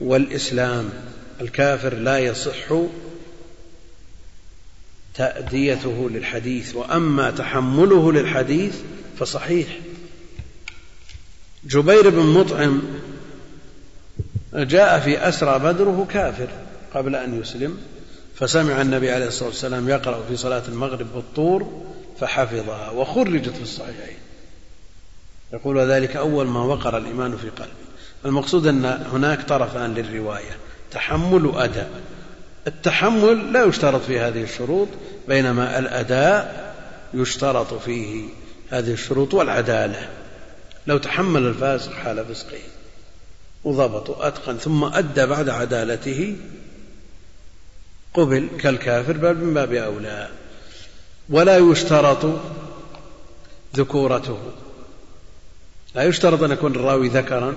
والإسلام الكافر لا يصح تأديته للحديث وأما تحمله للحديث فصحيح. جبير بن مطعم جاء في أسرى بدره كافر قبل أن يسلم فسمع النبي عليه الصلاة والسلام يقرأ في صلاة المغرب بالطور فحفظها وخرجت في الصحيحين. يقول وذلك أول ما وقر الإيمان في قلبي المقصود أن هناك طرفان للرواية. تحمل وأداء التحمل لا يشترط في هذه الشروط بينما الأداء يشترط فيه هذه الشروط والعدالة. لو تحمل الفاسق حال فسقه وضبط وأتقن ثم أدى بعد عدالته قبل كالكافر بل من باب أولى. ولا يشترط ذكورته. لا يشترط أن يكون الراوي ذكرا.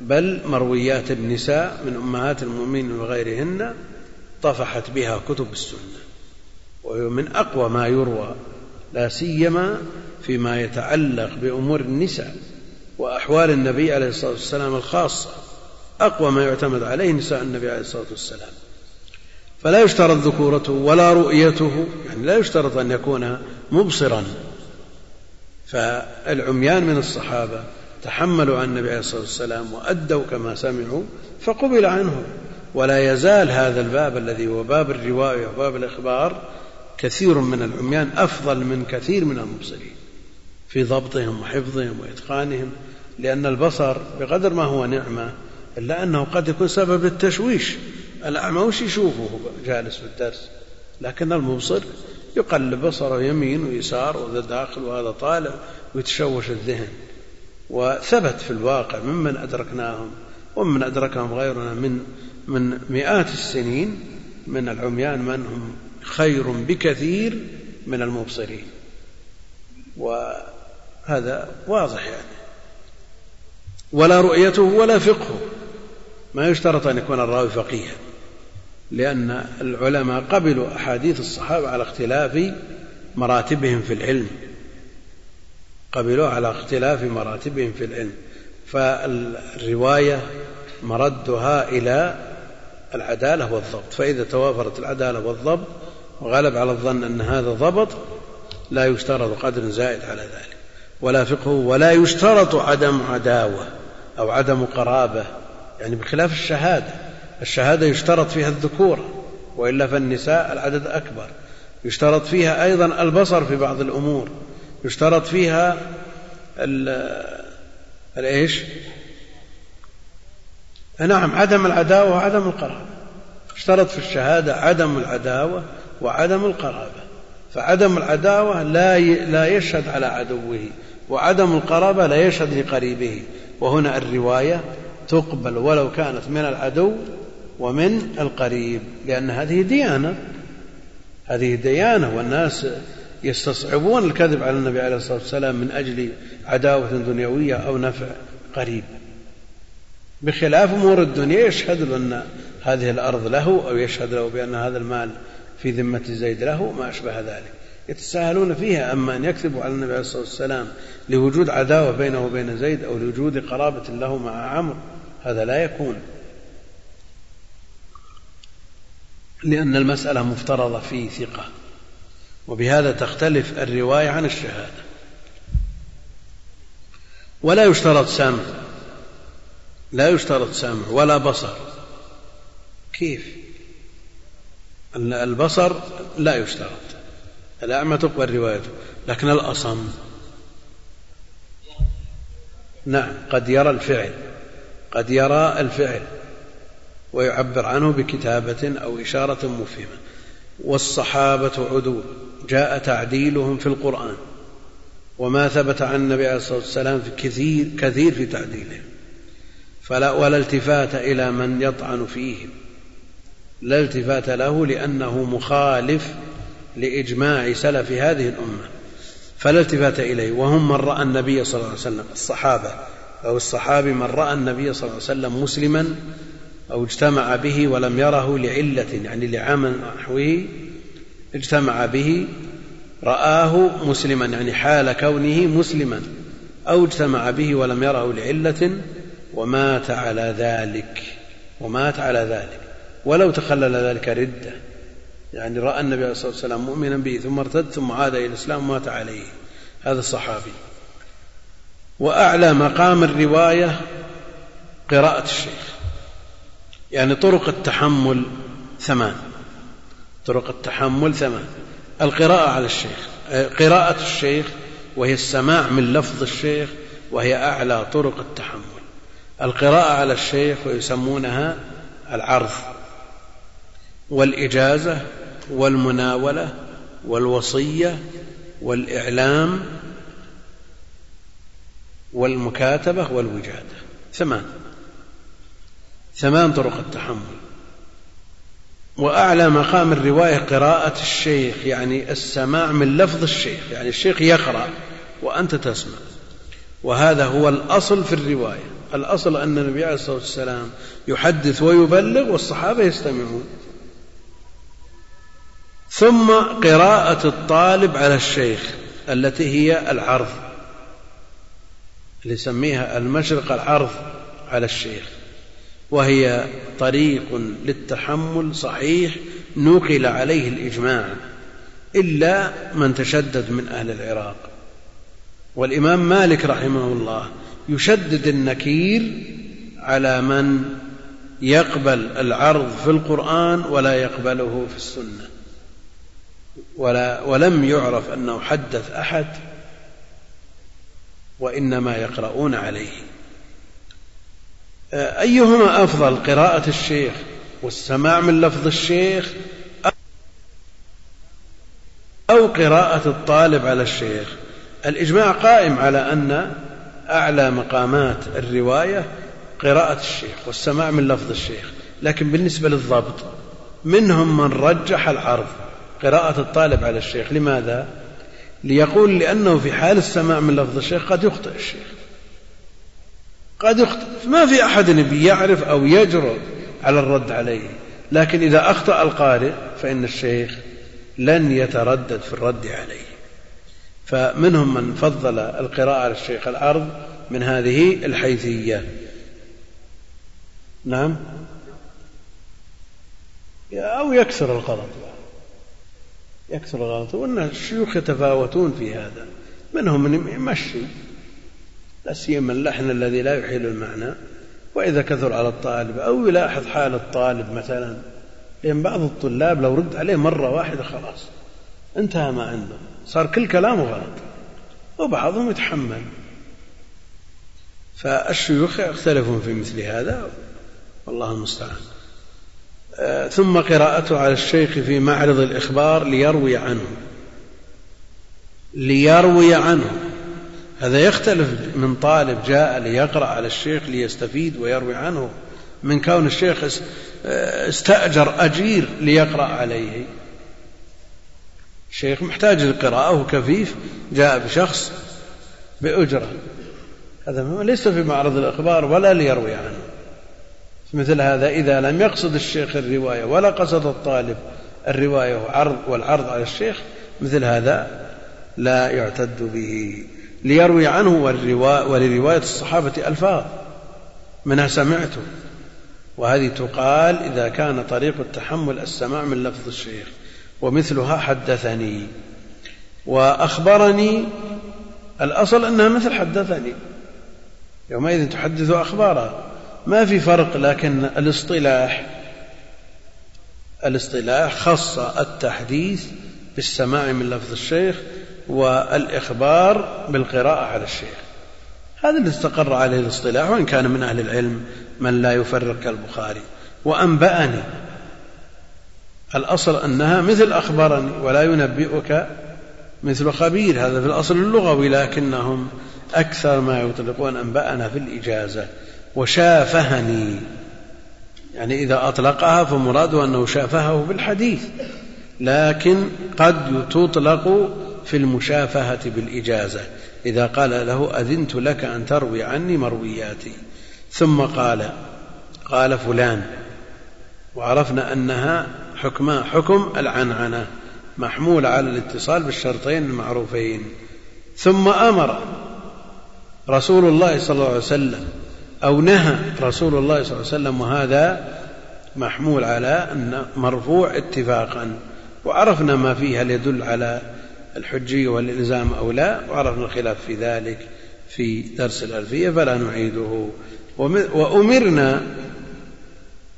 بل مرويات النساء من أمهات المؤمنين وغيرهن طفحت بها كتب السنة وهي من أقوى ما يروى لا سيما فيما يتعلق بأمور النساء وأحوال النبي عليه الصلاة والسلام الخاصة أقوى ما يعتمد عليه نساء النبي عليه الصلاة والسلام. فلا يشترط ذكورته ولا رؤيته يعني لا يشترط أن يكون مبصرا. فالعميان من الصحابة تحملوا عن النبي عليه الصلاة والسلام وأدوا كما سمعوا فقبل عنهم. ولا يزال هذا الباب الذي هو باب الرواية وباب الإخبار كثير من العميان أفضل من كثير من المبصرين في ضبطهم وحفظهم وإتقانهم لأن البصر بقدر ما هو نعمة إلا أنه قد يكون سبب للتشويش. الأعمى وش يشوفه جالس في الدرس؟ لكن المبصر يقلب بصره يمين ويسار وهذا داخل وهذا طالع ويتشوش الذهن. وثبت في الواقع ممن أدركناهم ومن أدركهم غيرنا من من مئات السنين من العميان من هم خير بكثير من المبصرين. وهذا واضح يعني. ولا رؤيته ولا فقهه. ما يشترط أن يكون الراوي فقيها لأن العلماء قبلوا أحاديث الصحابة على اختلاف مراتبهم في العلم. قبلوا على اختلاف مراتبهم في العلم. فالرواية مردها إلى العدالة والضبط. فإذا توافرت العدالة والضبط وغلب على الظن أن هذا ضبط لا يشترط قدر زائد على ذلك. ولا فقه ولا يشترط عدم عداوة أو عدم قرابة. يعني بخلاف الشهادة. الشهادة يشترط فيها الذكورة وإلا فالنساء العدد أكبر. يشترط فيها أيضا البصر في بعض الأمور. يشترط فيها الإيش نعم عدم العداوة وعدم القرابة. اشترط في الشهادة عدم العداوة وعدم القرابة. فعدم العداوة لا لا يشهد على عدوه وعدم القرابة لا يشهد لقريبه. وهنا الرواية تقبل ولو كانت من العدو ومن القريب لأن هذه ديانة. هذه ديانة والناس يستصعبون الكذب على النبي عليه الصلاة والسلام من أجل عداوة دنيوية أو نفع قريب. بخلاف أمور الدنيا يشهد له أن هذه الأرض له أو يشهد له بأن هذا المال في ذمة زيد له ما أشبه ذلك. يتساهلون فيها أما أن يكذبوا على النبي عليه الصلاة والسلام لوجود عداوة بينه وبين زيد أو لوجود قرابة له مع عمرو هذا لا يكون. لأن المسألة مفترضة في ثقة. وبهذا تختلف الرواية عن الشهادة. ولا يشترط سمع. لا يشترط سمع ولا بصر. كيف؟ البصر لا يشترط. الأعمى تقبل روايته لكن الأصم. نعم قد يرى الفعل. قد يرى الفعل. ويعبر عنه بكتابة أو إشارة مفهمة. والصحابة عدول. جاء تعديلهم في القرآن. وما ثبت عن النبي عليه الصلاة والسلام في كثير كثير في تعديلهم. فلا ولا التفات إلى من يطعن فيهم. لا التفات له لأنه مخالف لإجماع سلف هذه الأمة. فلا التفات إليه. وهم من رأى النبي صلى الله عليه وسلم الصحابة. أو الصحابي من رأى النبي صلى الله عليه وسلم مسلما أو اجتمع به ولم يره لعلة يعني لعمل نحوه اجتمع به رآه مسلما يعني حال كونه مسلما أو اجتمع به ولم يره لعلة ومات على ذلك ومات على ذلك ولو تخلل ذلك ردة. يعني رأى النبي عليه الصلاة والسلام مؤمنا به ثم ارتد ثم عاد إلى الإسلام ومات عليه. هذا الصحابي. وأعلى مقام الرواية قراءة الشيخ. يعني طرق التحمل ثمان. طرق التحمل ثمان القراءة على الشيخ. قراءة الشيخ وهي السماع من لفظ الشيخ وهي أعلى طرق التحمل. القراءة على الشيخ ويسمونها العرض والإجازة والمناولة والوصية والإعلام والمكاتبة والوجادة. ثمان. ثمان طرق التحمل. وأعلى مقام الرواية قراءة الشيخ يعني السماع من لفظ الشيخ يعني الشيخ يقرأ وأنت تسمع. وهذا هو الأصل في الرواية. الأصل أن النبي عليه الصلاة والسلام يحدث ويبلغ والصحابة يستمعون. ثم قراءة الطالب على الشيخ التي هي العرض اللي يسميها المشرق العرض على الشيخ. وهي طريق للتحمل صحيح نقل عليه الإجماع إلا من تشدد من أهل العراق. والإمام مالك رحمه الله يشدد النكير على من يقبل العرض في القرآن ولا يقبله في السنة. ولا ولم يعرف أنه حدث أحد وإنما يقرؤون عليه. أيهما أفضل قراءة الشيخ والسماع من لفظ الشيخ أو قراءة الطالب على الشيخ؟ الإجماع قائم على أن أعلى مقامات الرواية قراءة الشيخ والسماع من لفظ الشيخ لكن بالنسبة للضبط منهم من رجح العرض قراءة الطالب على الشيخ. لماذا؟ ليقول لأنه في حال السماع من لفظ الشيخ قد يخطئ الشيخ. قد يخطئ ما في أحد يعرف أو يجرؤ على الرد عليه. لكن إذا أخطأ القارئ فإن الشيخ لن يتردد في الرد عليه. فمنهم من فضل القراءة على الشيخ العرض من هذه الحيثية. نعم. أو يكسر الغلط. يكثر الغلط. وأن الشيوخ يتفاوتون في هذا. منهم من يمشي. لا سيما اللحن الذي لا يحيل المعنى. وإذا كثر على الطالب أو يلاحظ حال الطالب مثلا لأن بعض الطلاب لو رد عليه مرة واحدة خلاص انتهى ما عنده. صار كل كلامه غلط وبعضهم يتحمل. فالشيوخ يختلفون في مثل هذا والله المستعان. ثم قراءته على الشيخ في معرض الإخبار ليروي عنه. ليروي عنه. هذا يختلف من طالب جاء ليقرأ على الشيخ ليستفيد ويروي عنه من كون الشيخ استأجر أجير ليقرأ عليه. الشيخ محتاج للقراءة وهو كفيف جاء بشخص بأجرة. هذا ليس في معرض الإخبار ولا ليروي عنه. مثل هذا إذا لم يقصد الشيخ الرواية ولا قصد الطالب الرواية وعرض والعرض على الشيخ مثل هذا لا يعتد به. ليروي عنه ولرواية الصحابة ألفاظ منها سمعت وهذه تقال إذا كان طريق التحمل السماع من لفظ الشيخ ومثلها حدثني. وأخبرني الأصل أنها مثل حدثني. يومئذ تحدث أخبارها. ما في فرق لكن الاصطلاح الاصطلاح خص التحديث بالسماع من لفظ الشيخ والإخبار بالقراءة على الشيخ. هذا اللي استقر عليه الاصطلاح وإن كان من أهل العلم من لا يفرق كالبخاري وأنبأني. الأصل أنها مثل أخبرني ولا ينبئك مثل خبير. هذا في الأصل اللغوي لكنهم أكثر ما يطلقون أنبأنا في الإجازة. وشافهني. يعني إذا أطلقها فمراده أنه شافهه بالحديث لكن قد تطلق في المشافهة بالإجازة. إذا قال له أذنت لك أن تروي عني مروياتي. ثم قال قال فلان وعرفنا أنها حكما حكم العنعنة محمول على الاتصال بالشرطين المعروفين. ثم أمر رسول الله صلى الله عليه وسلم أو نهى رسول الله صلى الله عليه وسلم وهذا محمول على أن مرفوع اتفاقا. وعرفنا ما فيه هل يدل على الحجية والإلزام أو لا وعرفنا الخلاف في ذلك في درس الألفية فلا نعيده. وأمرنا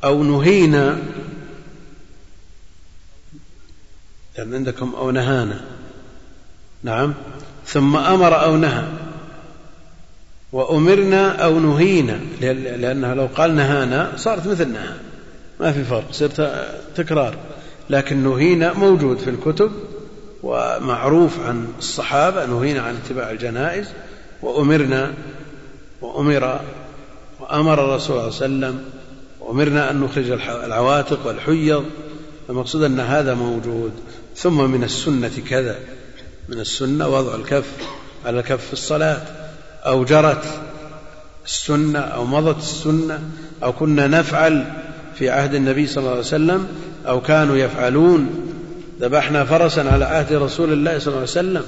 أو نهينا يعني عندكم أو نهانا. نعم. ثم أمر أو نهى. وأمرنا أو نهينا لأنها لو قال نهانا صارت مثل نهى. ما في فرق صرت تكرار. لكن نهينا موجود في الكتب. ومعروف عن الصحابة نهينا عن اتباع الجنائز وأمرنا وأمر وأمر الرسول صلى الله عليه وسلم وأمرنا أن نخرج العواتق والحيض المقصود أن هذا موجود. ثم من السنة كذا من السنة وضع الكف على في الصلاة أو جرت السنة أو مضت السنة أو كنا نفعل في عهد النبي صلى الله عليه وسلم أو كانوا يفعلون. ذبحنا فرسا على عهد رسول الله صلى الله عليه وسلم.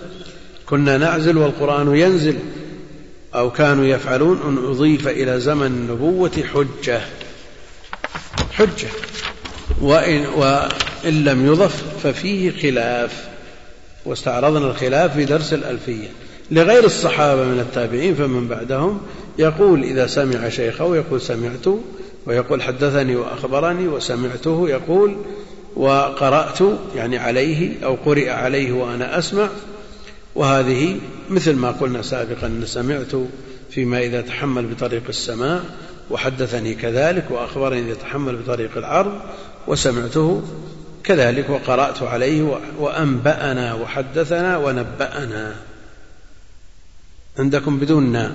كنا نعزل والقرآن ينزل. أو كانوا يفعلون أن أضيف إلى زمن النبوة حجة. حجة. وإن, وإن لم يضف ففيه خلاف. واستعرضنا الخلاف في درس الألفية. لغير الصحابة من التابعين فمن بعدهم يقول إذا سمع شيخه يقول سمعت ويقول حدثني وأخبرني وسمعته يقول وقرأت يعني عليه أو قرئ عليه وأنا أسمع وهذه مثل ما قلنا سابقا أن سمعت فيما إذا تحمل بطريق السماع وحدثني كذلك وأخبرني تحمل بطريق العرض وسمعته كذلك وقرأت عليه وأنبأنا وحدثنا ونبأنا. عندكم بدون نا.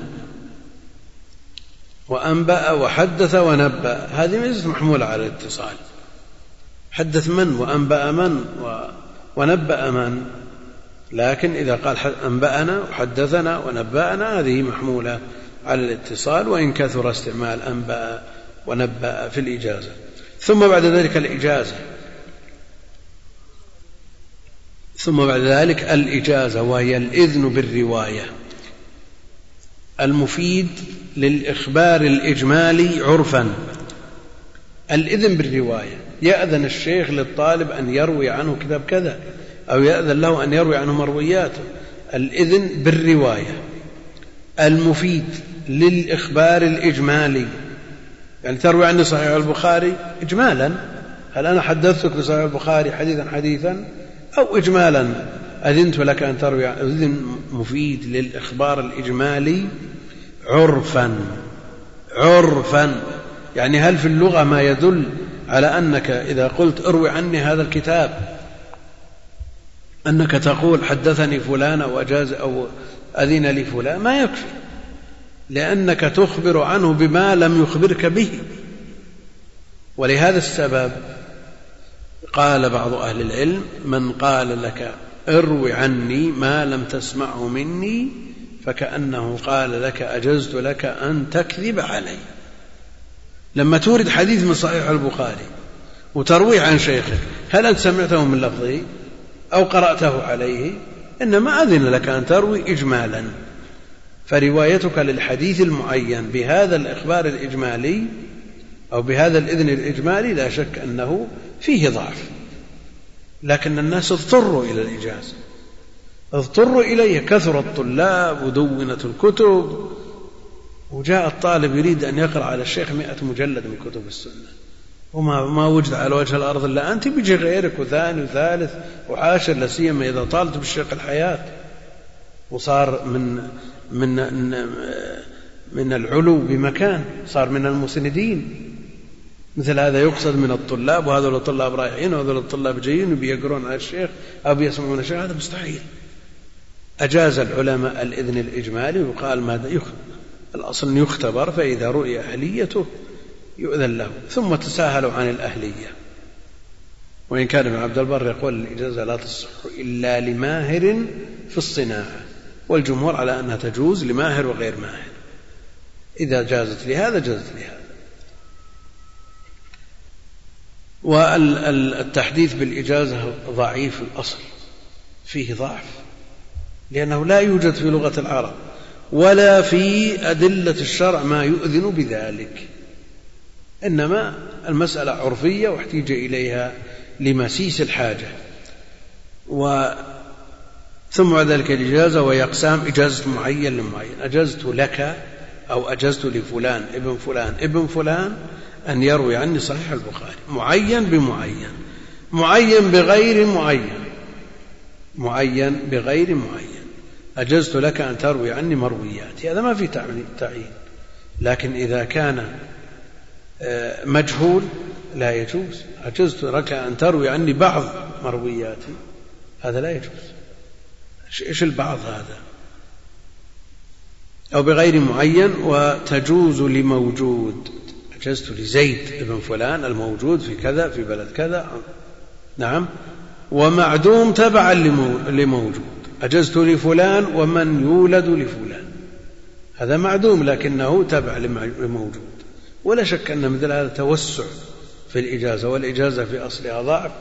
وأنبأ وحدث ونبأ. هذه ليست محمولة على الاتصال. حدث من وأنبأ من ونبأ من. لكن إذا قال أنبأنا وحدثنا ونبأنا هذه محمولة على الاتصال وإن كثر استعمال أنبأ ونبأ في الإجازة. ثم بعد ذلك الإجازة. ثم بعد ذلك الإجازة وهي الإذن بالرواية. المفيد للإخبار الإجمالي عرفا. الإذن بالرواية. يأذن الشيخ للطالب أن يروي عنه كتاب كذا أو يأذن له أن يروي عنه مروياته. الإذن بالرواية المفيد للإخبار الإجمالي. يعني تروي عني صحيح البخاري؟ إجمالا. هل أنا حدثتك بصحيح البخاري حديثا حديثا؟ أو إجمالا. أذنت لك أن تروي إذن مفيد للإخبار الإجمالي عرفا عرفا. يعني هل في اللغة ما يدل على أنك إذا قلت اروي عني هذا الكتاب أنك تقول حدثني فلان أو أجاز أو أذن لي فلان ما يكفي لأنك تخبر عنه بما لم يخبرك به. ولهذا السبب قال بعض أهل العلم من قال لك اروي عني ما لم تسمعه مني فكأنه قال لك أجزت لك أن تكذب علي. لما تورد حديث من صحيح البخاري وترويه عن شيخك هل أنت سمعته من لفظه أو قرأته عليه؟ إنما أذن لك أن تروي إجمالا. فروايتك للحديث المعين بهذا الإخبار الإجمالي أو بهذا الإذن الإجمالي لا شك أنه فيه ضعف. لكن الناس اضطروا إلى الإجازة. اضطروا إليه كثر الطلاب ودونت الكتب. وجاء الطالب يريد أن يقرأ على الشيخ مئة مجلد من كتب السنة. وما ما وجد على وجه الأرض إلا أنت بيجي غيرك وثاني وثالث وعاشر لا سيما إذا طالت بالشيخ الحياة. وصار من من من العلو بمكان صار من المسندين. مثل هذا يقصد من الطلاب وهذول الطلاب رايحين وهذول الطلاب جايين وبيقرون على الشيخ أو بيسمعون الشيخ هذا مستحيل. أجاز العلماء الإذن الإجمالي وقال ماذا؟ الأصل يختبر فإذا رؤي أهليته يؤذن له ثم تساهلوا عن الأهلية. وإن كان ابن عبد البر يقول الإجازة لا تصح إلا لماهر في الصناعة والجمهور على أنها تجوز لماهر وغير ماهر. إذا جازت لهذا جازت لهذا. والتحديث بالإجازة ضعيف الأصل فيه ضعف لأنه لا يوجد في لغة العرب ولا في أدلة الشرع ما يؤذن بذلك. إنما المسألة عرفية واحتيج إليها لمسيس الحاجة. و ثم بعد ذلك الإجازة وهي أقسام إجازة معين لمعين. أجزت لك أو أجزت لفلان ابن فلان ابن فلان أن يروي عني صحيح البخاري. معين بمعين. معين بغير معين. معين بغير معين. أجزت لك أن تروي عني مروياتي. هذا ما في تعيين. لكن إذا كان آه، مجهول لا يجوز. أجزت لك أن تروي عني بعض مروياتي. هذا لا يجوز. إيش البعض هذا؟ أو بغير معين وتجوز لموجود. أجزت لزيد بن فلان الموجود في كذا في بلد كذا. نعم. ومعدوم تبعا لموجود. أجزت لفلان ومن يولد لفلان. هذا معدوم لكنه تبع لموجود. ولا شك أن مثل هذا توسع في الإجازة والإجازة في أصلها ضعف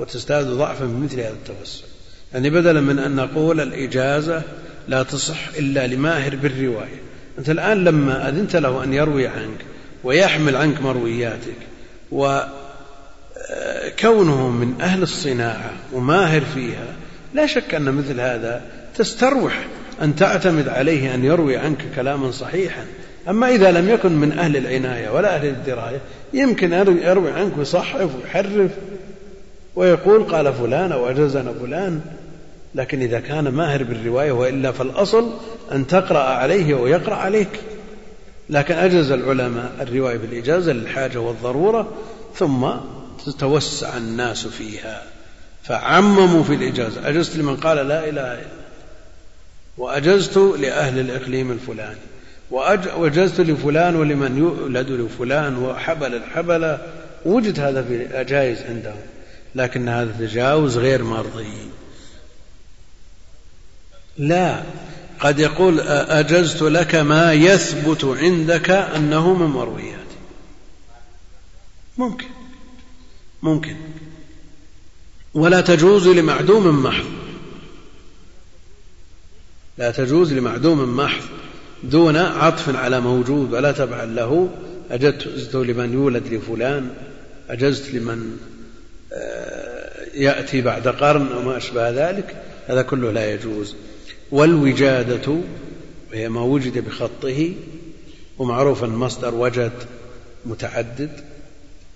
وتزداد ضعفا بمثل هذا التوسع. يعني بدلا من أن نقول الإجازة لا تصح إلا لماهر بالرواية. أنت الآن لما أذنت له أن يروي عنك ويحمل عنك مروياتك وكونه من أهل الصناعة وماهر فيها لا شك أن مثل هذا تستروح أن تعتمد عليه أن يروي عنك كلاما صحيحا. أما إذا لم يكن من أهل العناية ولا أهل الدراية يمكن أن يروي عنك ويصحف ويحرف ويقول قال فلان أو أجزنا فلان لكن إذا كان ماهر بالرواية وإلا فالأصل أن تقرأ عليه ويقرأ عليك. لكن أجز العلماء الرواية بالإجازة للحاجة والضرورة ثم تتوسع الناس فيها. فعمموا في الإجازة. أجزت لمن قال لا إله إلا وأجزت لأهل الإقليم الفلاني. وأجزت لفلان ولمن يولد لفلان وحبل الحبل. وجد هذا في الأجائز عندهم. لكن هذا تجاوز غير مرضي. لا. قد يقول أجزت لك ما يثبت عندك أنه من مروياتي. ممكن. ممكن. ولا تجوز لمعدوم محض. لا تجوز لمعدوم محض دون عطف على موجود ولا تبع له. أجزت لمن يولد لفلان أجزت لمن آه، يأتي بعد قرن وما أشبه ذلك. هذا كله لا يجوز. والوجادة وهي ما وجد بخطه ومعروف المصدر وجد متعدد.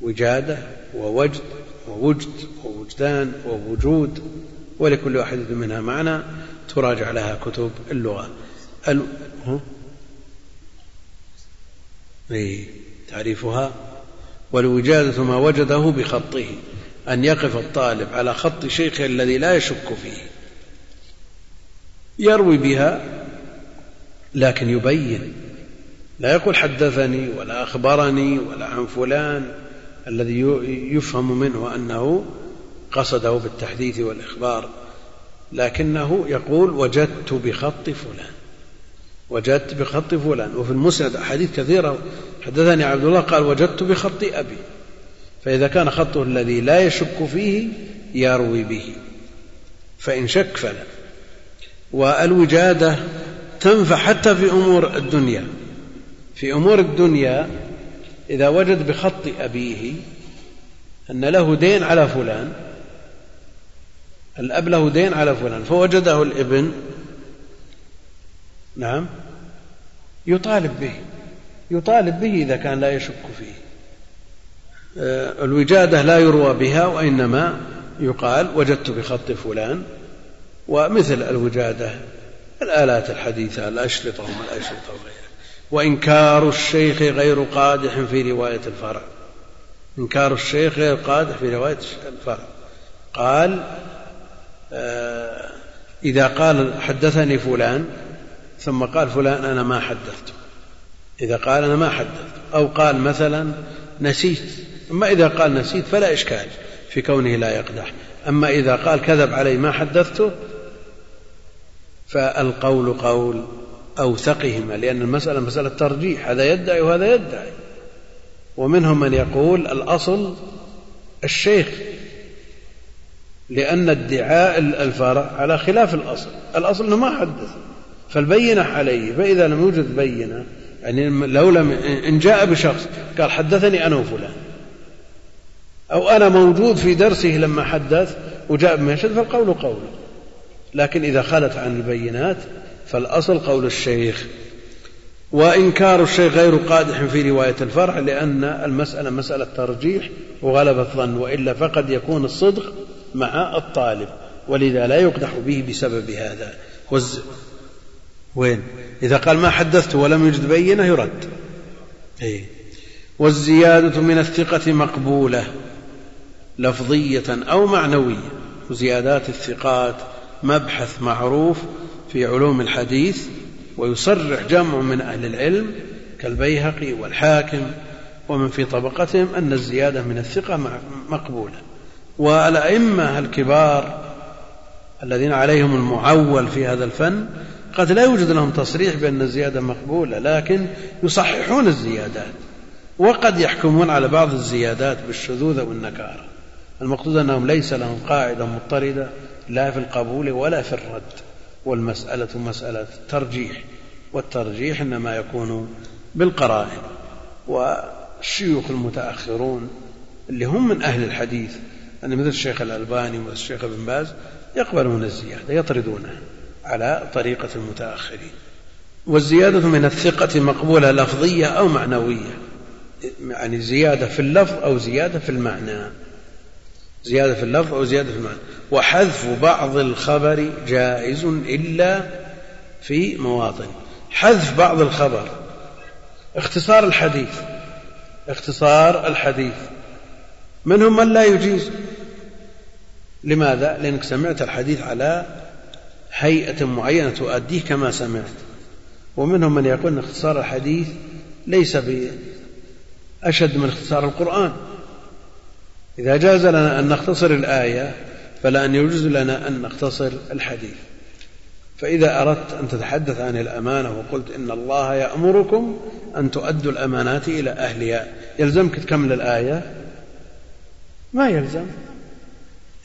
وجادة ووجد ووجد ووجدان ووجود ولكل واحدة منها معنى تراجع لها كتب اللغة. ال... تعريفها. والوجادة ما وجده بخطه أن يقف الطالب على خط شيخه الذي لا يشك فيه. يروي بها لكن يبين. لا يقول حدثني ولا أخبرني ولا عن فلان الذي يفهم منه أنه قصده بالتحديث والإخبار لكنه يقول وجدت بخط فلان وجدت بخط فلان. وفي المسند أحاديث كثيرة حدثني عبد الله قال وجدت بخط أبي فإذا كان خطه الذي لا يشك فيه يروي به فإن شك فلا. والوجادة تنفع حتى في أمور الدنيا في أمور الدنيا إذا وجد بخط أبيه أن له دين على فلان الأب له دين على فلان فوجده الابن نعم يطالب به يطالب به إذا كان لا يشك فيه. آه، الوجادة لا يروى بها وإنما يقال وجدت بخط فلان ومثل الوجادة الآلات الحديثة الأشرطة وما الأشرطة وغيرها. وإنكار الشيخ غير قادح في رواية الفرع. إنكار الشيخ غير قادح في رواية الفرع. قال إذا قال حدثني فلان ثم قال فلان أنا ما حدثته إذا قال أنا ما حدثت أو قال مثلا نسيت. أما إذا قال نسيت فلا إشكال في كونه لا يقدح. أما إذا قال كذب علي ما حدثته فالقول قول أوثقهما لأن المسألة مسألة ترجيح. هذا يدعي وهذا يدعي. ومنهم من يقول الأصل الشيخ. لأن ادعاء الفرع على خلاف الأصل. الأصل أنه ما حدث. فالبينة عليه فإذا لم يوجد بينة يعني لو لم إن جاء بشخص قال حدثني أنا وفلان. أو أنا موجود في درسه لما حدث وجاء بمشهد فالقول قوله لكن إذا خلت عن البينات فالأصل قول الشيخ. وإنكار الشيخ غير قادح في رواية الفرع لأن المسألة مسألة ترجيح وغلبة ظن وإلا فقد يكون الصدق مع الطالب ولذا لا يقدح به بسبب هذا. وز... وين؟ إذا قال ما حدثت ولم يجد بينة يرد. إيه؟ والزيادة من الثقة مقبولة لفظية أو معنوية. وزيادات الثقات مبحث معروف في علوم الحديث ويصرح جمع من أهل العلم كالبيهقي والحاكم. ومن في طبقتهم أن الزيادة من الثقة مقبولة. والأئمة الكبار الذين عليهم المعول في هذا الفن قد لا يوجد لهم تصريح بأن الزيادة مقبولة لكن يصححون الزيادات وقد يحكمون على بعض الزيادات بالشذوذ والنكارة. المقصود أنهم ليس لهم قاعدة مضطردة لا في القبول ولا في الرد والمسألة مسألة ترجيح والترجيح إنما يكون بالقرائن. والشيوخ المتأخرون اللي هم من أهل الحديث يعني مثل الشيخ الألباني ومثل الشيخ ابن باز يقبلون الزيادة يطردونها على طريقة المتأخرين. والزيادة من الثقة مقبولة لفظية أو معنوية. يعني زيادة في اللفظ أو زيادة في المعنى. زيادة في اللفظ أو زيادة في المعنى. وحذف بعض الخبر جائز إلا في مواطن. حذف بعض الخبر. اختصار الحديث. اختصار الحديث. منهم من لا يجيز. لماذا؟ لأنك سمعت الحديث على هيئة معينة تؤديه كما سمعت. ومنهم من يقول أن اختصار الحديث ليس بأشد من اختصار القرآن. إذا جاز لنا أن نختصر الآية فلا أن يجوز لنا أن نختصر الحديث. فإذا أردت أن تتحدث عن الأمانة وقلت إن الله يأمركم أن تؤدوا الأمانات إلى أهلها يلزمك تكمل الآية. ما يلزم.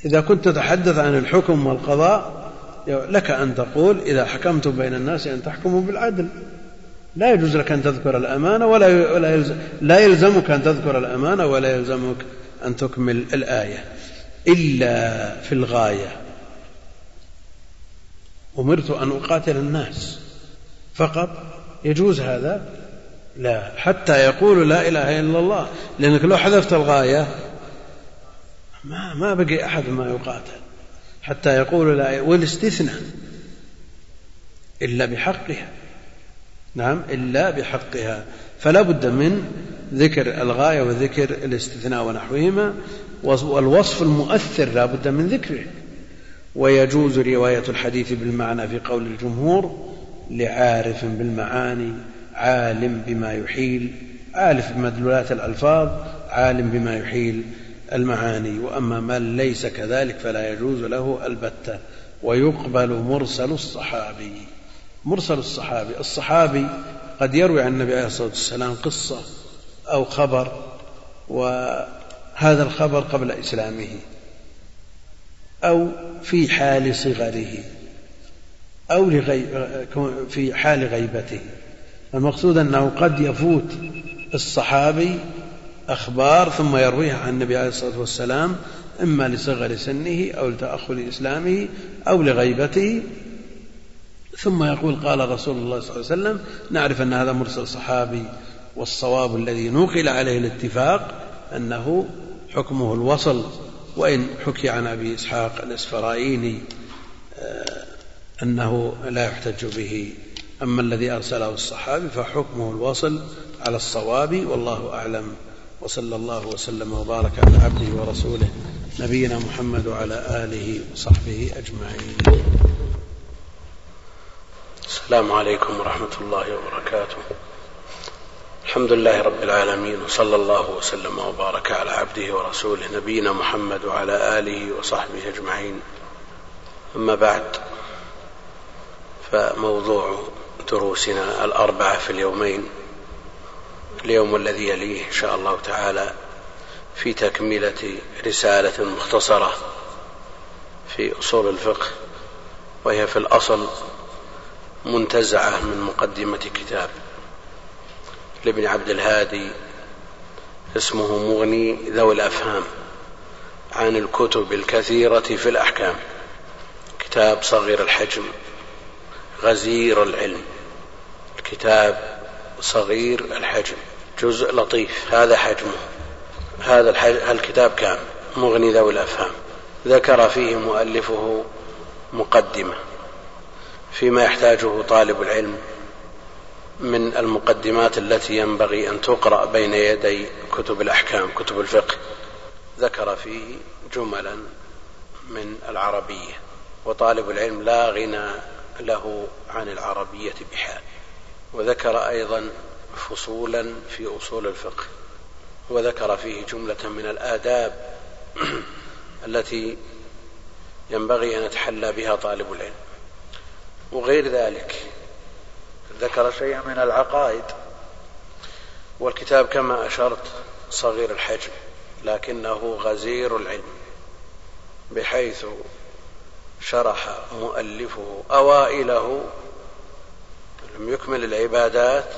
إذا كنت تتحدث عن الحكم والقضاء لك أن تقول إذا حكمتم بين الناس أن تحكموا بالعدل. لا يجوز لك أن تذكر الأمانة ولا ولا يلزم لا يلزمك أن تذكر الأمانة ولا يلزمك أن تكمل الآية. إلا في الغاية. أمرت أن أقاتل الناس. فقط يجوز هذا؟ لا. حتى يقول لا إله إلا الله. لأنك لو حذفت الغاية ما ما بقي أحد ما يقاتل حتى يقول لا والاستثناء إلا بحقها. نعم إلا بحقها. فلا بد من ذكر الغاية وذكر الاستثناء ونحوهما والوصف المؤثر لا بد من ذكره. ويجوز رواية الحديث بالمعنى في قول الجمهور لعارف بالمعاني عالم بما يحيل عارف بمدلولات الألفاظ عالم بما يحيل. المعاني وأما من ليس كذلك فلا يجوز له البتة. ويقبل مرسل الصحابي. مرسل الصحابي. الصحابي قد يروي عن النبي عليه الصلاة والسلام قصة أو خبر وهذا الخبر قبل إسلامه أو في حال صغره أو في حال غيبته. المقصود أنه قد يفوت الصحابي أخبار ثم يرويها عن النبي عليه الصلاة والسلام إما لصغر سنه أو لتأخر إسلامه أو لغيبته. ثم يقول قال رسول الله صلى الله عليه وسلم نعرف أن هذا مرسل صحابي والصواب الذي نقل عليه الاتفاق أنه حكمه الوصل وإن حكي عن أبي إسحاق الإسفرايني آه، أنه لا يحتج به. أما الذي أرسله الصحابي فحكمه الوصل على الصواب والله أعلم. وصلى الله وسلم وبارك على عبده ورسوله نبينا محمد وعلى آله وصحبه أجمعين. السلام عليكم ورحمة الله وبركاته. الحمد لله رب العالمين وصلى الله وسلم وبارك على عبده ورسوله نبينا محمد وعلى آله وصحبه أجمعين. أما بعد فموضوع دروسنا الأربعة في اليومين. اليوم الذي يليه إن شاء الله تعالى في تكملة رسالة مختصرة في أصول الفقه وهي في الأصل منتزعة من مقدمة كتاب لابن عبد الهادي اسمه مغني ذوي الأفهام عن الكتب الكثيرة في الأحكام كتاب صغير الحجم غزير العلم الكتاب صغير الحجم. جزء لطيف. هذا حجمه هذا الكتاب كان مغني ذوي الأفهام. ذكر فيه مؤلفه مقدمة فيما يحتاجه طالب العلم من المقدمات التي ينبغي أن تقرأ بين يدي كتب الأحكام كتب الفقه. ذكر فيه جملا من العربية وطالب العلم لا غنى له عن العربية بحال وذكر أيضا فصولا في أصول الفقه وذكر فيه جملة من الآداب التي ينبغي أن يتحلى بها طالب العلم. وغير ذلك ذكر شيئا من العقائد والكتاب كما أشرت صغير الحجم لكنه غزير العلم بحيث شرح مؤلفه أوائله لم يكمل العبادات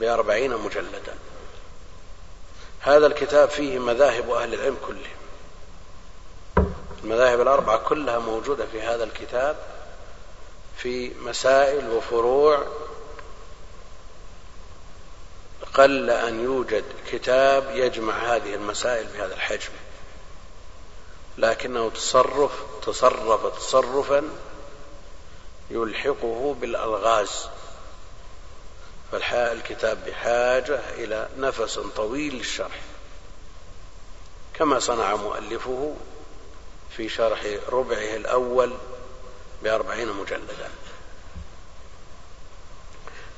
بأربعين مجلدا. هذا الكتاب فيه مذاهب أهل العلم كلهم. المذاهب الأربعة كلها موجودة في هذا الكتاب في مسائل وفروع. قل أن يوجد كتاب يجمع هذه المسائل بهذا الحجم. لكنه تصرف تصرف تصرفا يلحقه بالألغاز. فالكتاب بحاجة إلى نفس طويل للشرح. كما صنع مؤلفه في شرح ربعه الأول بأربعين مجلدا.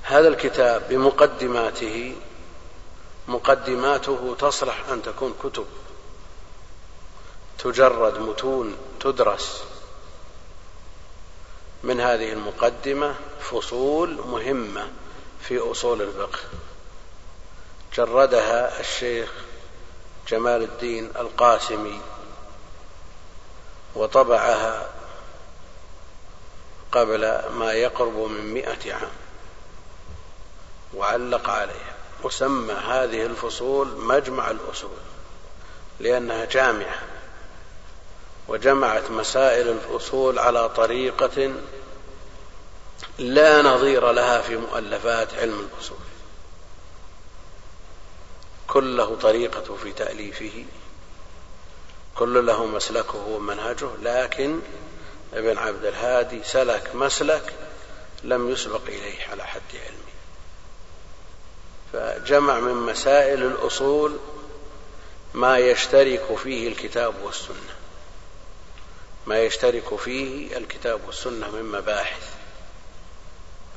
هذا الكتاب بمقدماته مقدماته تصلح أن تكون كتب تجرد متون تدرس. من هذه المقدمة فصول مهمة. في أصول الفقه. جردها الشيخ جمال الدين القاسمي وطبعها قبل ما يقرب من مئة عام وعلق عليها. وسمى هذه الفصول مجمع الأصول لأنها جامعة وجمعت مسائل الأصول على طريقة لا نظير لها في مؤلفات علم الأصول. كل له طريقة في تأليفه كل له مسلكه ومنهجه لكن ابن عبد الهادي سلك مسلك لم يسبق إليه على حد علمه. فجمع من مسائل الأصول ما يشترك فيه الكتاب والسنة. ما يشترك فيه الكتاب والسنة من مباحث.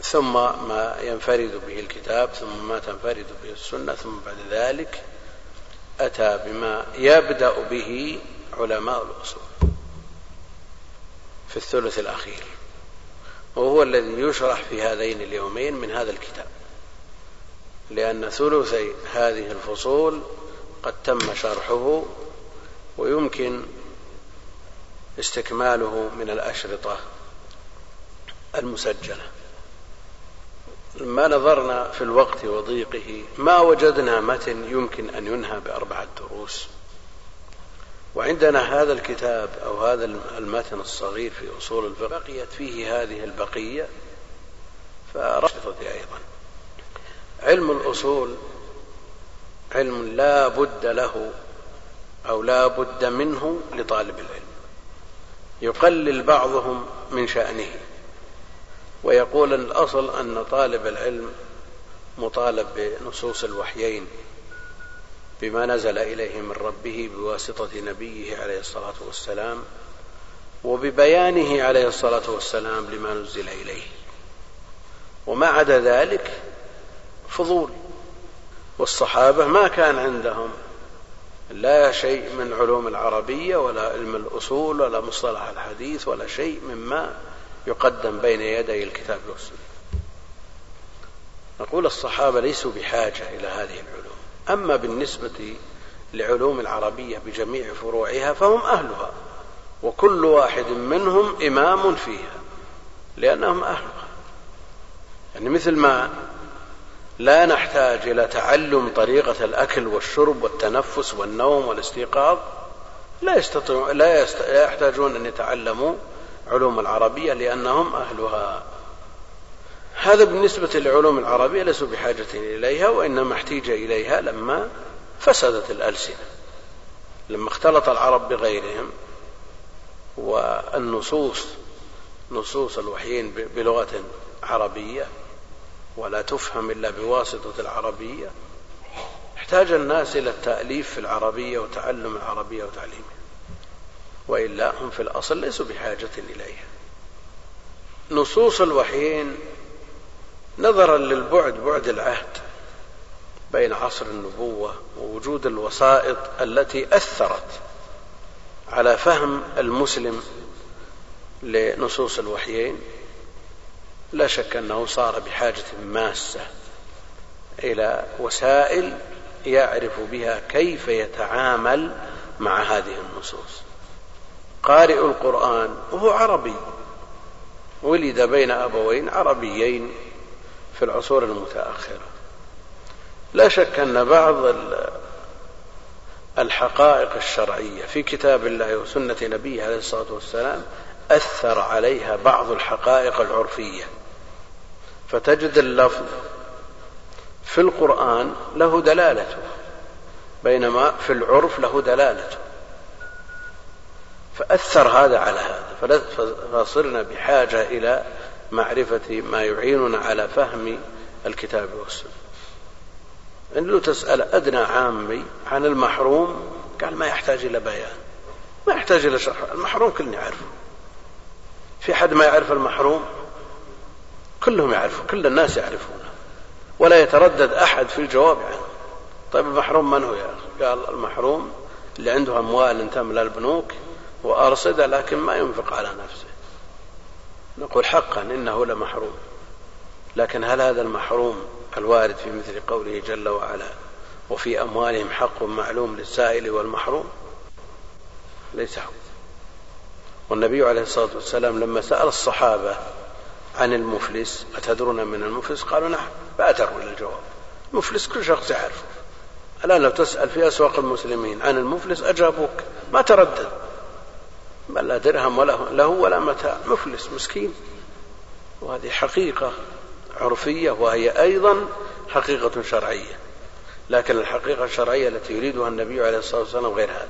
ثم ما ينفرد به الكتاب ثم ما تنفرد به السنة ثم بعد ذلك أتى بما يبدأ به علماء الأصول في الثلث الأخير. وهو الذي يشرح في هذين اليومين من هذا الكتاب. لأن ثلثي هذه الفصول قد تم شرحه ويمكن استكماله من الأشرطة المسجلة. لما نظرنا في الوقت وضيقه ما وجدنا متن يمكن أن ينهى بأربعة دروس. وعندنا هذا الكتاب أو هذا المتن الصغير في أصول الفقه بقيت فيه هذه البقية فرشدت أيضا. علم الأصول علم لا بد له أو لا بد منه لطالب العلم. يقلل بعضهم من شأنه. ويقول الأصل أن طالب العلم مطالب بنصوص الوحيين بما نزل إليه من ربه بواسطة نبيه عليه الصلاة والسلام وببيانه عليه الصلاة والسلام لما نزل إليه. وما عدا ذلك فضول والصحابة ما كان عندهم لا شيء من علوم العربية ولا علم الأصول ولا مصطلح الحديث ولا شيء مما يقدم بين يدي الكتاب والسنة. نقول الصحابة ليسوا بحاجة إلى هذه العلوم. أما بالنسبة لعلوم العربية بجميع فروعها فهم أهلها وكل واحد منهم إمام فيها لأنهم أهلها. يعني مثل ما لا نحتاج إلى تعلم طريقة الأكل والشرب والتنفس والنوم والاستيقاظ لا يستطيع لا, يست... لا يحتاجون أن يتعلموا علوم العربية لأنهم أهلها. هذا بالنسبة للعلوم العربية ليسوا بحاجة إليها وإنما احتيج إليها لما فسدت الألسنة لما اختلط العرب بغيرهم والنصوص نصوص الوحيين بلغة عربية ولا تفهم إلا بواسطة العربية. احتاج الناس إلى التأليف في العربية وتعلم العربية وتعليمها. وإلا هم في الأصل ليسوا بحاجة إليها. نصوص الوحيين نظرا للبعد بعد العهد بين عصر النبوة ووجود الوسائط التي أثرت على فهم المسلم لنصوص الوحيين. لا شك أنه صار بحاجة ماسة إلى وسائل يعرف بها كيف يتعامل مع هذه النصوص. قارئ القرآن وهو عربي. ولد بين أبوين عربيين في العصور المتأخرة. لا شك أن بعض الحقائق الشرعية في كتاب الله وسنة نبيه عليه الصلاة والسلام أثر عليها بعض الحقائق العرفية. فتجد اللفظ في القرآن له دلالته بينما في العرف له دلالته. فأثر هذا على هذا. فصرنا بحاجة إلى معرفة ما يعيننا على فهم الكتاب والسنة. إن لو تسأل أدنى عامي عن المحروم قال ما يحتاج إلى بيان. ما يحتاج إلى شرح. المحروم كلنا يعرفه في حد ما يعرف المحروم؟ كلهم يعرفون كل الناس يعرفونه. ولا يتردد أحد في الجواب عنه. طيب المحروم من هو يا أخي؟ قال المحروم اللي عنده أموال تملى البنوك وأرصدة لكن ما ينفق على نفسه. نقول حقا إنه لمحروم. لكن هل هذا المحروم الوارد في مثل قوله جل وعلا وفي أموالهم حق معلوم للسائل والمحروم؟ ليس هو والنبي عليه الصلاة والسلام لما سأل الصحابة عن المفلس أتدرون من المفلس؟ قالوا نعم. بادروا إلى الجواب. المفلس كل شخص يعرفه. الآن لو تسأل في أسواق المسلمين عن المفلس أجابوك. ما تردد. بل لا درهم ولا له ولا متاع. مفلس مسكين. وهذه حقيقة عرفية وهي أيضا حقيقة شرعية. لكن الحقيقة الشرعية التي يريدها النبي عليه الصلاة والسلام غير هذا.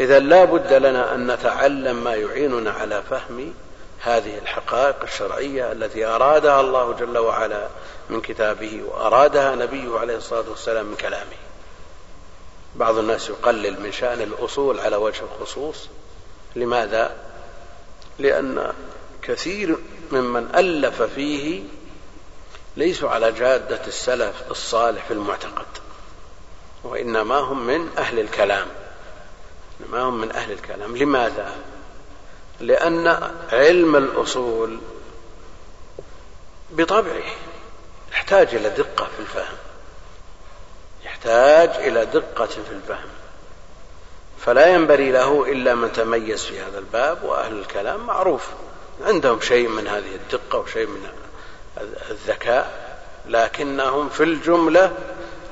إذا لا بد لنا أن نتعلم ما يعيننا على فهم هذه الحقائق الشرعية التي أرادها الله جل وعلا من كتابه وأرادها نبيه عليه الصلاة والسلام من كلامه. بعض الناس يقلل من شأن الأصول على وجه الخصوص. لماذا؟ لأن كثير ممن ألف فيه ليسوا على جادة السلف الصالح في المعتقد وإنما هم من أهل الكلام ما هم من أهل الكلام لماذا؟ لأن علم الأصول بطبعه يحتاج إلى دقة في الفهم يحتاج إلى دقة في الفهم فلا ينبغي له إلا من تميز في هذا الباب وأهل الكلام معروف. عندهم شيء من هذه الدقة وشيء من الذكاء لكنهم في الجملة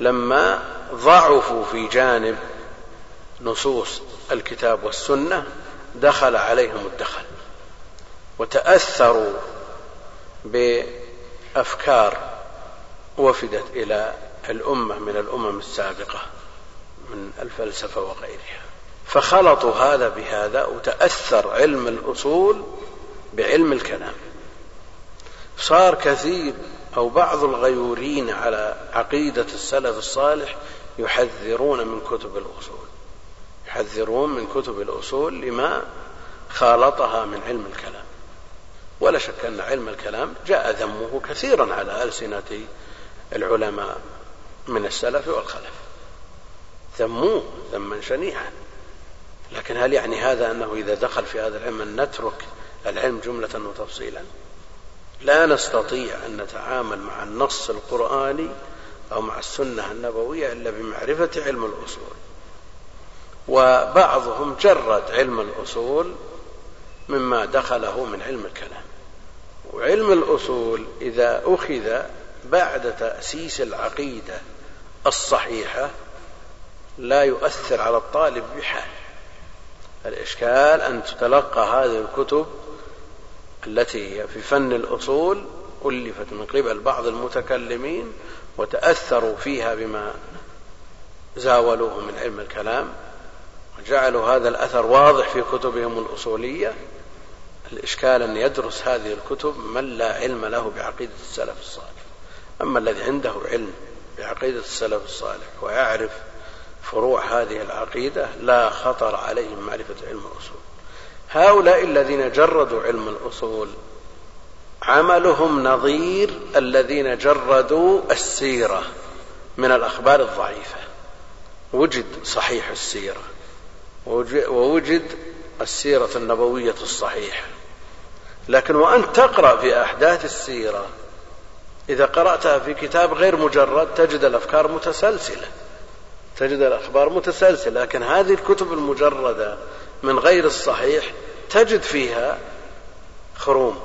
لما ضعفوا في جانب نصوص الكتاب والسنة دخل عليهم الدخل وتأثروا بأفكار وفدت إلى الأمة من الأمم السابقة من الفلسفة وغيرها. فخلطوا هذا بهذا وتأثر علم الأصول بعلم الكلام. صار كثير أو بعض الغيورين على عقيدة السلف الصالح يحذرون من كتب الأصول. يحذرون من كتب الأصول لما خالطها من علم الكلام. ولا شك أن علم الكلام جاء ذمه كثيرا على ألسنة العلماء من السلف والخلف. ذموه ذما شنيعا. لكن هل يعني هذا أنه إذا دخل في هذا العلم أن نترك العلم جملة وتفصيلا؟ لا نستطيع أن نتعامل مع النص القرآني أو مع السنة النبوية إلا بمعرفة علم الأصول. وبعضهم جرد علم الأصول مما دخله من علم الكلام. وعلم الأصول إذا أخذ بعد تأسيس العقيدة الصحيحة لا يؤثر على الطالب بحال. الإشكال أن تتلقى هذه الكتب التي هي في فن الأصول ألفت من قبل بعض المتكلمين وتأثروا فيها بما زاولوه من علم الكلام وجعلوا هذا الأثر واضح في كتبهم الأصولية. الإشكال أن يدرس هذه الكتب من لا علم له بعقيدة السلف الصالح. أما الذي عنده علم بعقيدة السلف الصالح ويعرف فروع هذه العقيدة لا خطر عليهم معرفة علم الأصول. هؤلاء الذين جردوا علم الأصول عملهم نظير الذين جردوا السيرة من الأخبار الضعيفة. وجد صحيح السيرة. ووجد السيرة النبوية الصحيحة. لكن وأن تقرأ في أحداث السيرة إذا قرأتها في كتاب غير مجرد تجد الأفكار متسلسلة. تجد الأخبار متسلسلة لكن هذه الكتب المجردة من غير الصحيح تجد فيها خروم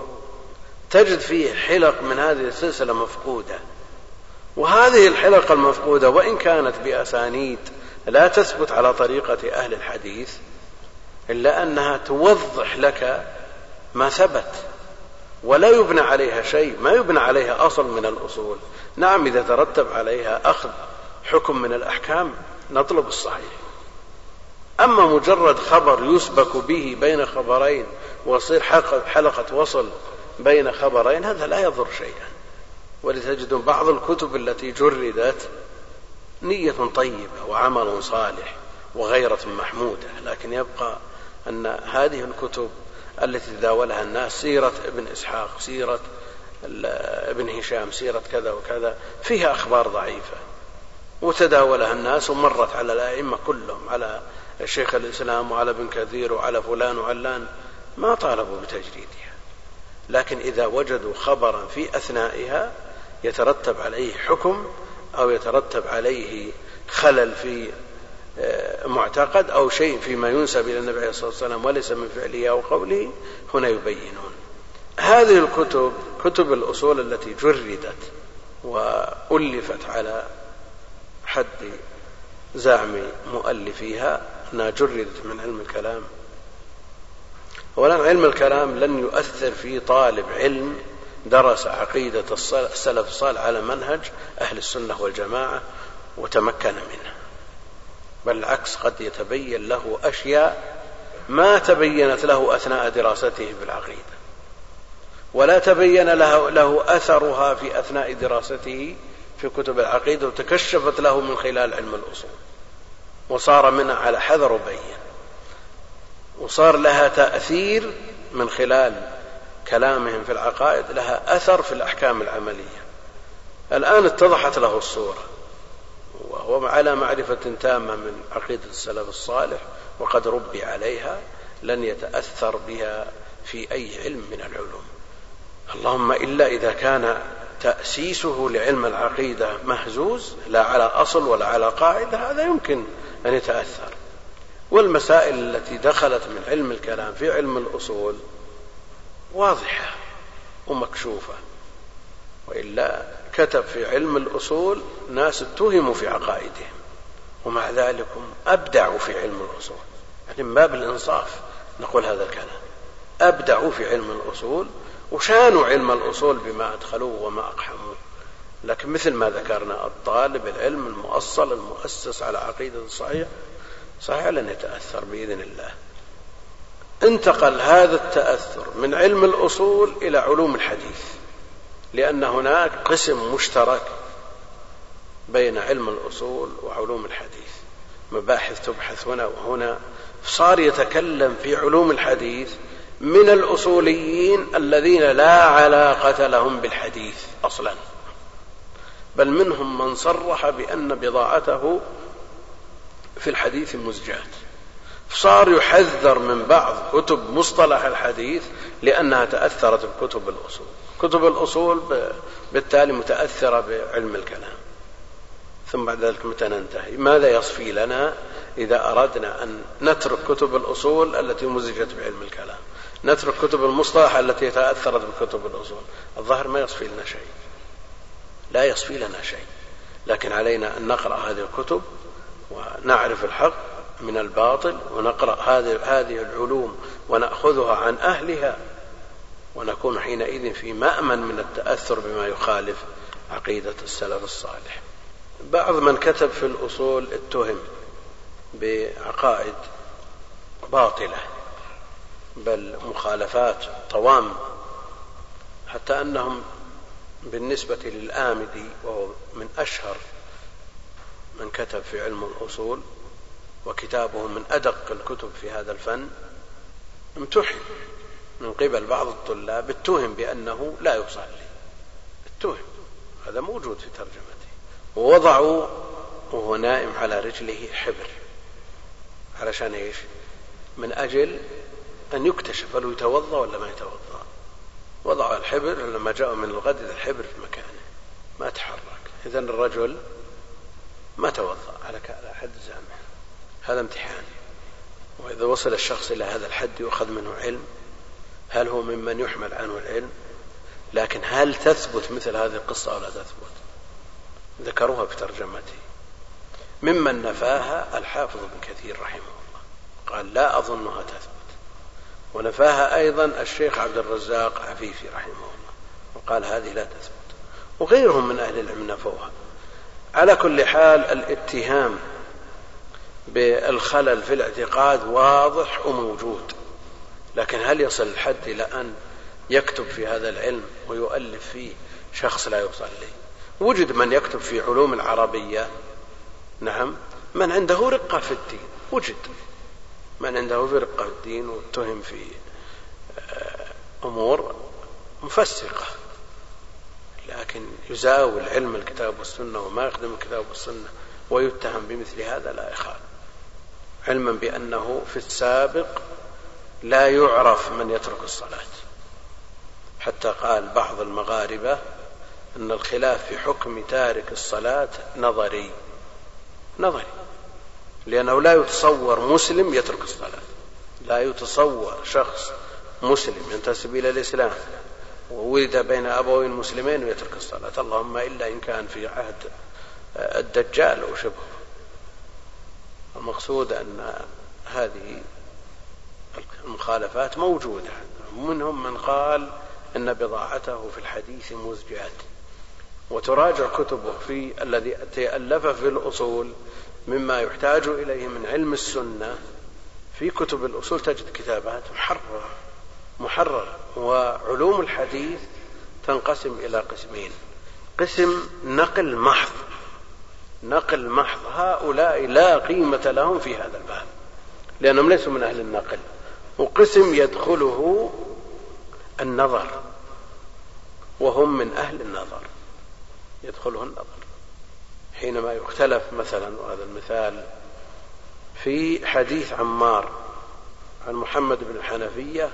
تجد فيه حلق من هذه السلسلة مفقودة. وهذه الحلق المفقودة وإن كانت بأسانيد لا تثبت على طريقة أهل الحديث إلا أنها توضح لك ما ثبت ولا يبنى عليها شيء ما يبنى عليها أصل من الأصول. نعم إذا ترتب عليها أخذ حكم من الأحكام نطلب الصحيح. أما مجرد خبر يسبك به بين خبرين ويصير حلقة وصل بين خبرين هذا لا يضر شيئا. ولتجدون بعض الكتب التي جردت نية طيبة وعمل صالح وغيرة محمودة لكن يبقى أن هذه الكتب التي تداولها الناس سيرة ابن إسحاق سيرة ابن هشام سيرة كذا وكذا فيها أخبار ضعيفة. وتداولها الناس ومرت على الأئمة كلهم على شيخ الإسلام وعلى ابن كثير وعلى فلان وعلان ما طالبوا بتجريدها. لكن إذا وجدوا خبرا في أثنائها يترتب عليه حكم أو يترتب عليه خلل في آه، معتقد أو شيء فيما ينسب إلى النبي عليه الصلاة والسلام وليس من فعله أو قوله هنا يبينون. هذه الكتب كتب الأصول التي جردت وألفت على حد زعم مؤلفيها أنها جردت من علم الكلام. أولا علم الكلام لن يؤثر في طالب علم درس عقيدة السلف الصالح على منهج أهل السنة والجماعة وتمكن منها بل العكس قد يتبين له أشياء ما تبينت له أثناء دراسته بالعقيدة. ولا تبين له, له أثرها في أثناء دراسته في كتب العقيدة وتكشفت له من خلال علم الأصول. وصار منها على حذر وبين. وصار لها تأثير من خلال كلامهم في العقائد لها أثر في الأحكام العملية. الآن اتضحت له الصورة وهو على معرفة تامة من عقيدة السلف الصالح وقد ربي عليها لن يتأثر بها في أي علم من العلوم. اللهم إلا إذا كان تأسيسه لعلم العقيدة مهزوز لا على أصل ولا على قاعدة هذا يمكن أن يتأثر. والمسائل التي دخلت من علم الكلام في علم الأصول واضحة ومكشوفة. وإلا كتب في علم الأصول ناس اتهموا في عقائدهم ومع ذلك أبدعوا في علم الأصول. يعني من باب الإنصاف نقول هذا الكلام. أبدعوا في علم الأصول وشانوا علم الأصول بما أدخلوه وما أقحموه. لكن مثل ما ذكرنا الطالب العلم المؤصل المؤسس على عقيدة صحيح صحيح لن يتأثر بإذن الله. انتقل هذا التأثر من علم الأصول إلى علوم الحديث لأن هناك قسم مشترك بين علم الأصول وعلوم الحديث. مباحث تبحث هنا وهنا. صار يتكلم في علوم الحديث من الأصوليين الذين لا علاقة لهم بالحديث أصلا. بل منهم من صرح بأن بضاعته في الحديث مزجات صار يحذر من بعض كتب مصطلح الحديث لأنها تأثرت بكتب الأصول. كتب الأصول بالتالي متأثرة بعلم الكلام. ثم بعد ذلك متى ننتهي؟ ماذا يصفي لنا إذا أردنا أن نترك كتب الأصول التي مزجت بعلم الكلام؟ نترك كتب المصطلح التي تأثرت بكتب الأصول. الظاهر ما يصفي لنا شيء. لا يصفي لنا شيء. لكن علينا أن نقرأ هذه الكتب ونعرف الحق من الباطل ونقرأ هذه هذه العلوم ونأخذها عن أهلها ونكون حينئذ في مأمن من التأثر بما يخالف عقيدة السلف الصالح. بعض من كتب في الأصول اتهم بعقائد باطلة. بل مخالفات طوام حتى أنهم بالنسبة للآمدي وهو من أشهر من كتب في علم الأصول وكتابه من أدق الكتب في هذا الفن امتحن من قبل بعض الطلاب اتهم بأنه لا يصلي. اتهم هذا موجود في ترجمته. ووضعوا وهو نائم على رجله حبر علشان إيش؟ من أجل أن يكتشف هل يتوضأ ولا ما يتوضأ. وضعوا الحبر لما جاءوا من الغد الحبر في مكانه. ما تحرك. اذا الرجل ما توضأ. على حد زعمه. هذا امتحان. وإذا وصل الشخص إلى هذا الحد يؤخذ منه علم. هل هو ممن يحمل عنه العلم؟ لكن هل تثبت مثل هذه القصة أو لا تثبت؟ ذكروها في ترجمته. ممن نفاها الحافظ ابن كثير رحمه الله. قال لا أظنها تثبت. ونفاها أيضا الشيخ عبد الرزاق عفيفي رحمه الله. وقال هذه لا تثبت. وغيرهم من أهل العلم نفوها. على كل حال الاتهام بالخلل في الاعتقاد واضح وموجود. لكن هل يصل الحد إلى أن يكتب في هذا العلم ويؤلف فيه شخص لا يصلي وجد من يكتب في علوم العربية. نعم. من عنده رقة في الدين. وجد. من عنده في رقة في الدين واتهم في آه، أمور مفسقة. لكن يزاول علم الكتاب والسنة وما يخدم الكتاب والسنة ويتهم بمثل هذا لا يخال علما بأنه في السابق لا يعرف من يترك الصلاة. حتى قال بعض المغاربة أن الخلاف في حكم تارك الصلاة نظري. نظري. لأنه لا يتصور مسلم يترك الصلاة. لا يتصور شخص مسلم ينتسب إلى الإسلام وولد بين أبوين مسلمين ويترك الصلاة. اللهم إلا إن كان في عهد الدجال أو شبهه المقصود أن هذه المخالفات موجودة. منهم من قال إن بضاعته في الحديث مزجات وتراجع كتبه في الذي تألف في الأصول مما يحتاج إليه من علم السنة في كتب الأصول تجد كتابات محررة محررة وعلوم الحديث تنقسم إلى قسمين. قسم نقل محض. نقل محض. هؤلاء لا قيمة لهم في هذا الباب لأنهم ليسوا من أهل النقل. وقسم يدخله النظر وهم من أهل النظر. يدخله النظر. حينما يختلف مثلا وهذا المثال في حديث عمار عن محمد بن الحنفية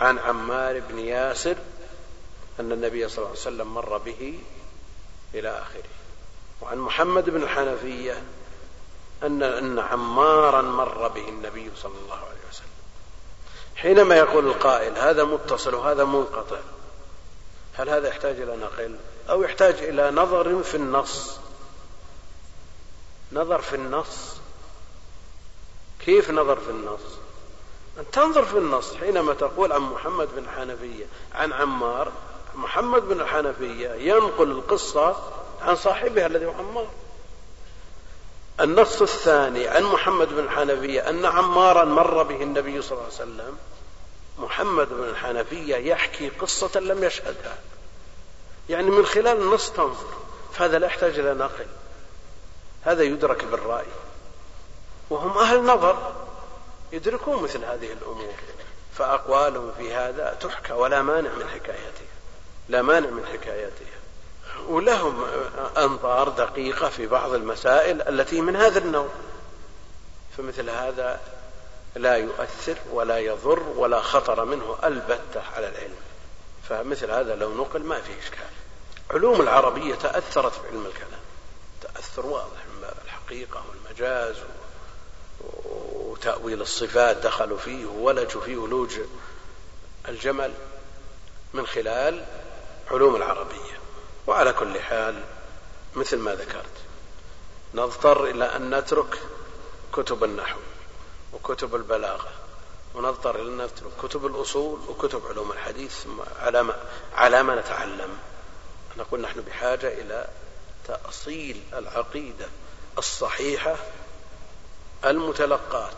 عن عمار بن ياسر أن النبي صلى الله عليه وسلم مر به إلى آخره. وعن محمد بن الحنفية أن أن عمارا مر به النبي صلى الله عليه وسلم. حينما يقول القائل هذا متصل وهذا منقطع هل هذا يحتاج إلى نقل أو يحتاج إلى نظر في النص؟ نظر في النص. كيف نظر في النص؟ أن تنظر في النص حينما تقول عن محمد بن الحنفية عن عمار محمد بن الحنفية ينقل القصة عن صاحبها الذي هو عمار. النص الثاني عن محمد بن الحنفية أن عمارا مر به النبي صلى الله عليه وسلم. محمد بن الحنفية يحكي قصة لم يشهدها. يعني من خلال النص تنظر فهذا لا يحتاج إلى نقل. هذا يدرك بالرأي. وهم أهل نظر يدركون مثل هذه الأمور. فأقوالهم في هذا تحكى ولا مانع من حكايتها. لا مانع من حكايتها. ولهم أنظار دقيقة في بعض المسائل التي من هذا النوع. فمثل هذا لا يؤثر ولا يضر ولا خطر منه البتة على العلم. فمثل هذا لو نقل ما فيه إشكال. علوم العربية تأثرت بعلم الكلام. تأثر واضح. الحقيقة والمجاز وتأويل الصفات دخلوا فيه وولجوا في ولوج الجمل من خلال علوم العربية. وعلى كل حال مثل ما ذكرت نضطر إلى أن نترك كتب النحو وكتب البلاغة ونضطر إلى أن نترك كتب الأصول وكتب علوم الحديث على ما, على ما نتعلم. نقول نحن بحاجة إلى تأصيل العقيدة الصحيحة المتلقاة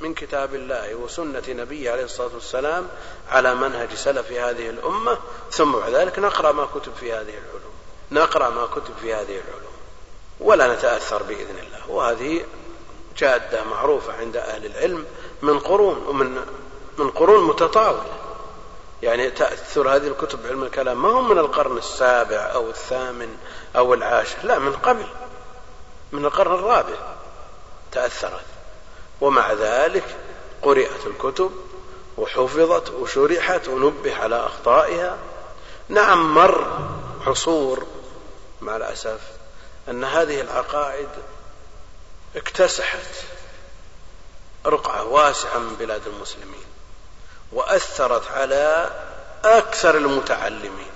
من كتاب الله وسنة نبيه عليه الصلاة والسلام على منهج سلف هذه الأمة ثم بعد ذلك نقرأ ما كتب في هذه العلوم. نقرأ ما كتب في هذه العلوم. ولا نتأثر بإذن الله. وهذه جادة معروفة عند أهل العلم من قرون ومن من قرون متطاولة. يعني تأثر هذه الكتب علم الكلام. ما هم من القرن السابع أو الثامن أو العاشر؟ لا من قبل. من القرن الرابع تأثرت. ومع ذلك قرئت الكتب وحفظت وشرحت ونبه على أخطائها. نعم مر عصور مع الأسف أن هذه العقائد اكتسحت رقعة واسعة من بلاد المسلمين وأثرت على أكثر المتعلمين.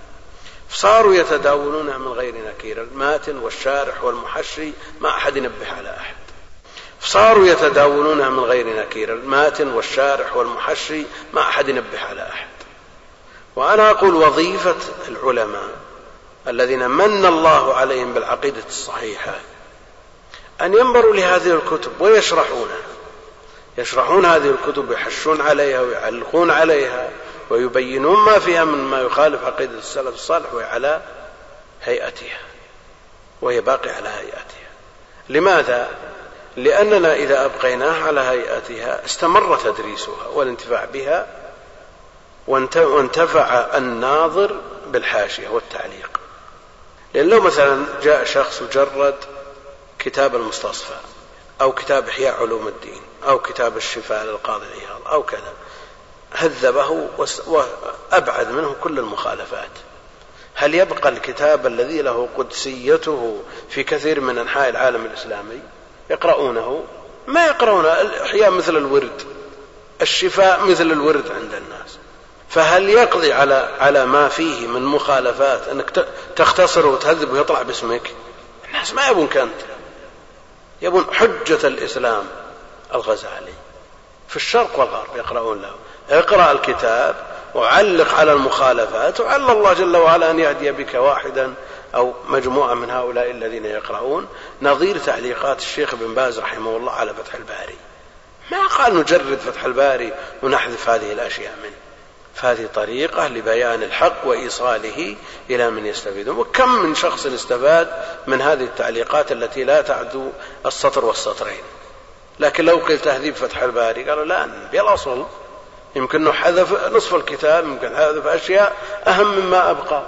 صاروا يتداولون من غير نكير الماتن والشارح والمحشي ما أحد ينبه على أحد. صاروا يتداولونها من غير نكير الماتن والشارح والمحشي ما أحد ينبه على أحد. وأنا أقول وظيفة العلماء الذين من الله عليهم بالعقيدة الصحيحة أن ينظروا لهذه الكتب ويشرحونها. يشرحون هذه الكتب ويحشون عليها ويعلقون عليها. ويبينون ما فيها من ما يخالف عقيدة السلف الصالح وهي على هيئتها. وهي باقية على هيئتها. لماذا؟ لأننا إذا أبقيناها على هيئتها استمر تدريسها والانتفاع بها وانتفع الناظر بالحاشية والتعليق. لأن لو مثلا جاء شخص وجرد كتاب المستصفى أو كتاب إحياء علوم الدين أو كتاب الشفاء للقاضي عياض أو كذا هذبه وأبعد منه كل المخالفات. هل يبقى الكتاب الذي له قدسيته في كثير من أنحاء العالم الإسلامي؟ يقرؤونه؟ ما يقرؤون. الإحياء مثل الورد الشفاء مثل الورد عند الناس. فهل يقضي على على ما فيه من مخالفات أنك تختصر وتهذب ويطلع باسمك؟ الناس ما يبون كنت يبون حجة الإسلام الغزالي. في الشرق والغرب يقرؤون له. اقرأ الكتاب وعلق على المخالفات وعل الله جل وعلا أن يهدي بك واحدا أو مجموعة من هؤلاء الذين يقرؤون. نظير تعليقات الشيخ بن باز رحمه الله على فتح الباري. ما قال نجرد فتح الباري ونحذف هذه الأشياء منه. فهذه طريقة لبيان الحق وإيصاله إلى من يستفيدون. وكم من شخص استفاد من هذه التعليقات التي لا تعدو السطر والسطرين. لكن لو قيل تهذيب فتح الباري قالوا لا نبي الأصل يمكن حذف نصف الكتاب يمكن حذف أشياء أهم مما أبقى.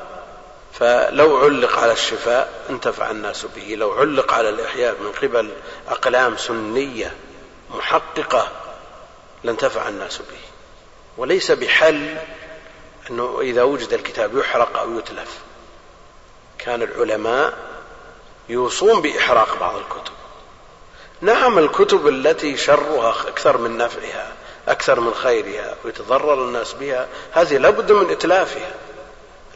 فلو علق على الشفاء انتفع الناس به. لو علق على الإحياء من قبل أقلام سنية محققة لانتفع الناس به. وليس بحل أنه إذا وجد الكتاب يحرق أو يتلف. كان العلماء يوصون بإحراق بعض الكتب. نعم الكتب التي شرها أكثر من نفعها. أكثر من خيرها ويتضرر الناس بها. هذه لابد من إتلافها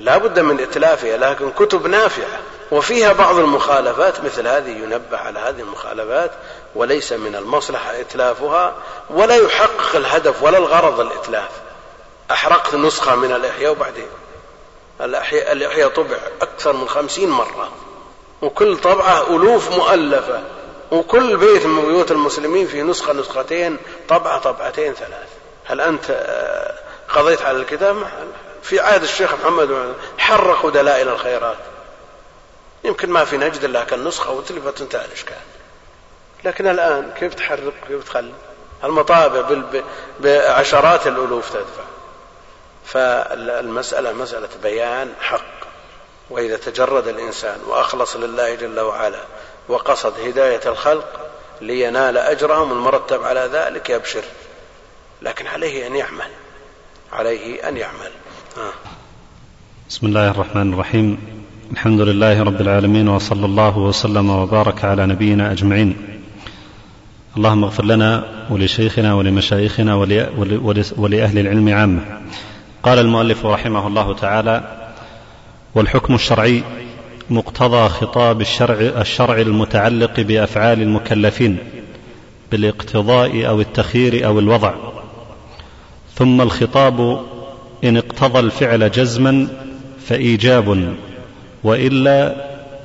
لا بد من إتلافها لكن كتب نافعة. وفيها بعض المخالفات مثل هذه ينبه على هذه المخالفات وليس من المصلحة إتلافها ولا يحقق الهدف ولا الغرض الإتلاف. أحرقت نسخة من الإحياء وبعدين. الإحياء طبع أكثر من خمسين مرة. وكل طبعة ألوف مؤلفة. وكل بيت من بيوت المسلمين فيه نسخة نسختين طبعة طبعتين ثلاث هل أنت آه، قضيت على الكتاب؟ في عهد الشيخ محمد حرقوا دلائل الخيرات. يمكن ما في نجد إلا كان نسخة وتلفت انتهى الإشكال. لكن الآن كيف تحرق؟ كيف تخلي؟ المطابع بعشرات الألوف تدفع. فالمسألة مسألة بيان حق. وإذا تجرد الإنسان وأخلص لله جل وعلا وقصد هداية الخلق لينال أجرهم المرتب على ذلك يبشر. لكن عليه أن يعمل. عليه أن يعمل. آه. بسم الله الرحمن الرحيم. الحمد لله رب العالمين وصلى الله وسلم وبارك على نبينا أجمعين. اللهم اغفر لنا ولشيخنا ولمشايخنا ولأهل العلم عامة. قال المؤلف رحمه الله تعالى والحكم الشرعي مقتضى خطاب الشرع, الشرع المتعلق بأفعال المكلفين بالاقتضاء أو التخيير أو الوضع. ثم الخطاب إن اقتضى الفعل جزما فإيجاب وإلا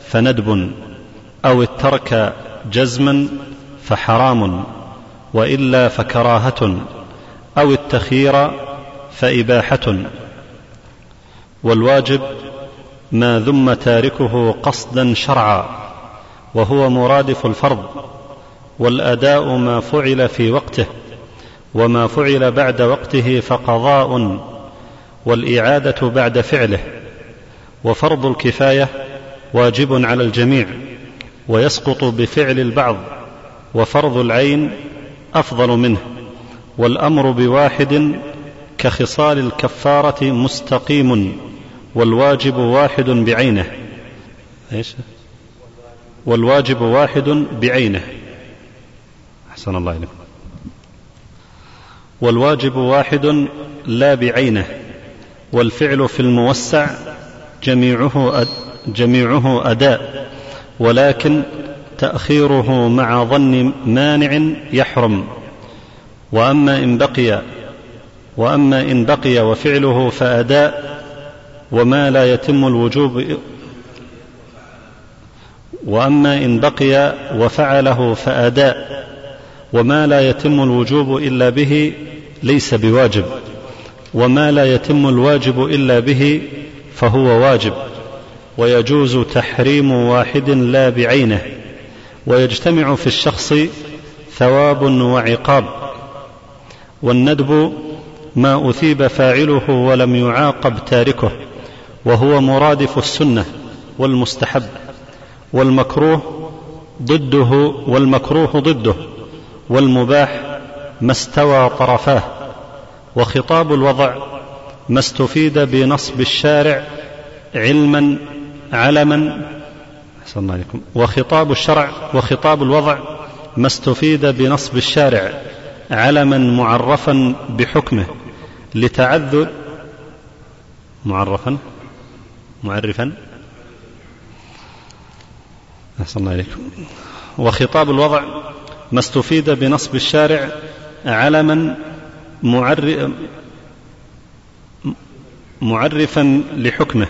فندب أو الترك جزما فحرام وإلا فكراهة أو التخيير فإباحة. والواجب ما ذم تاركه قصدا شرعا وهو مرادف الفرض والأداء ما فعل في وقته وما فعل بعد وقته فقضاء والإعادة بعد فعله وفرض الكفاية واجب على الجميع ويسقط بفعل البعض وفرض العين أفضل منه والأمر بواحد كخصال الكفارة مستقيم. والواجب واحد بعينه. إيش؟ والواجب واحد بعينه. أحسن الله إليكم. والواجب واحد لا بعينه. والفعل في الموسع جميعه أد جميعه أداء. ولكن تأخيره مع ظن مانع يحرم. وأما إن بقي وأما إن بقي وفعله فأداء وما لا يتم الوجوب وأما إن بقي وفعله فأداء وما لا يتم الوجوب إلا به ليس بواجب وما لا يتم الواجب إلا به فهو واجب ويجوز تحريم واحد لا بعينه ويجتمع في الشخص ثواب وعقاب والندب ما أثيب فاعله ولم يعاقب تاركه. وهو مرادف السنة والمستحب والمكروه ضده والمكروه ضده والمباح ما استوى طرفاه وخطاب الوضع ما استفيد بنصب الشارع علما علما عليكم وخطاب الشرع وخطاب الوضع ما استفيد بنصب الشارع علما معرفا بحكمه لتعذر معرفا معرفا. أحسن الله عليكم وخطاب الوضع ما استفيد بنصب الشارع علما معرفا لحكمه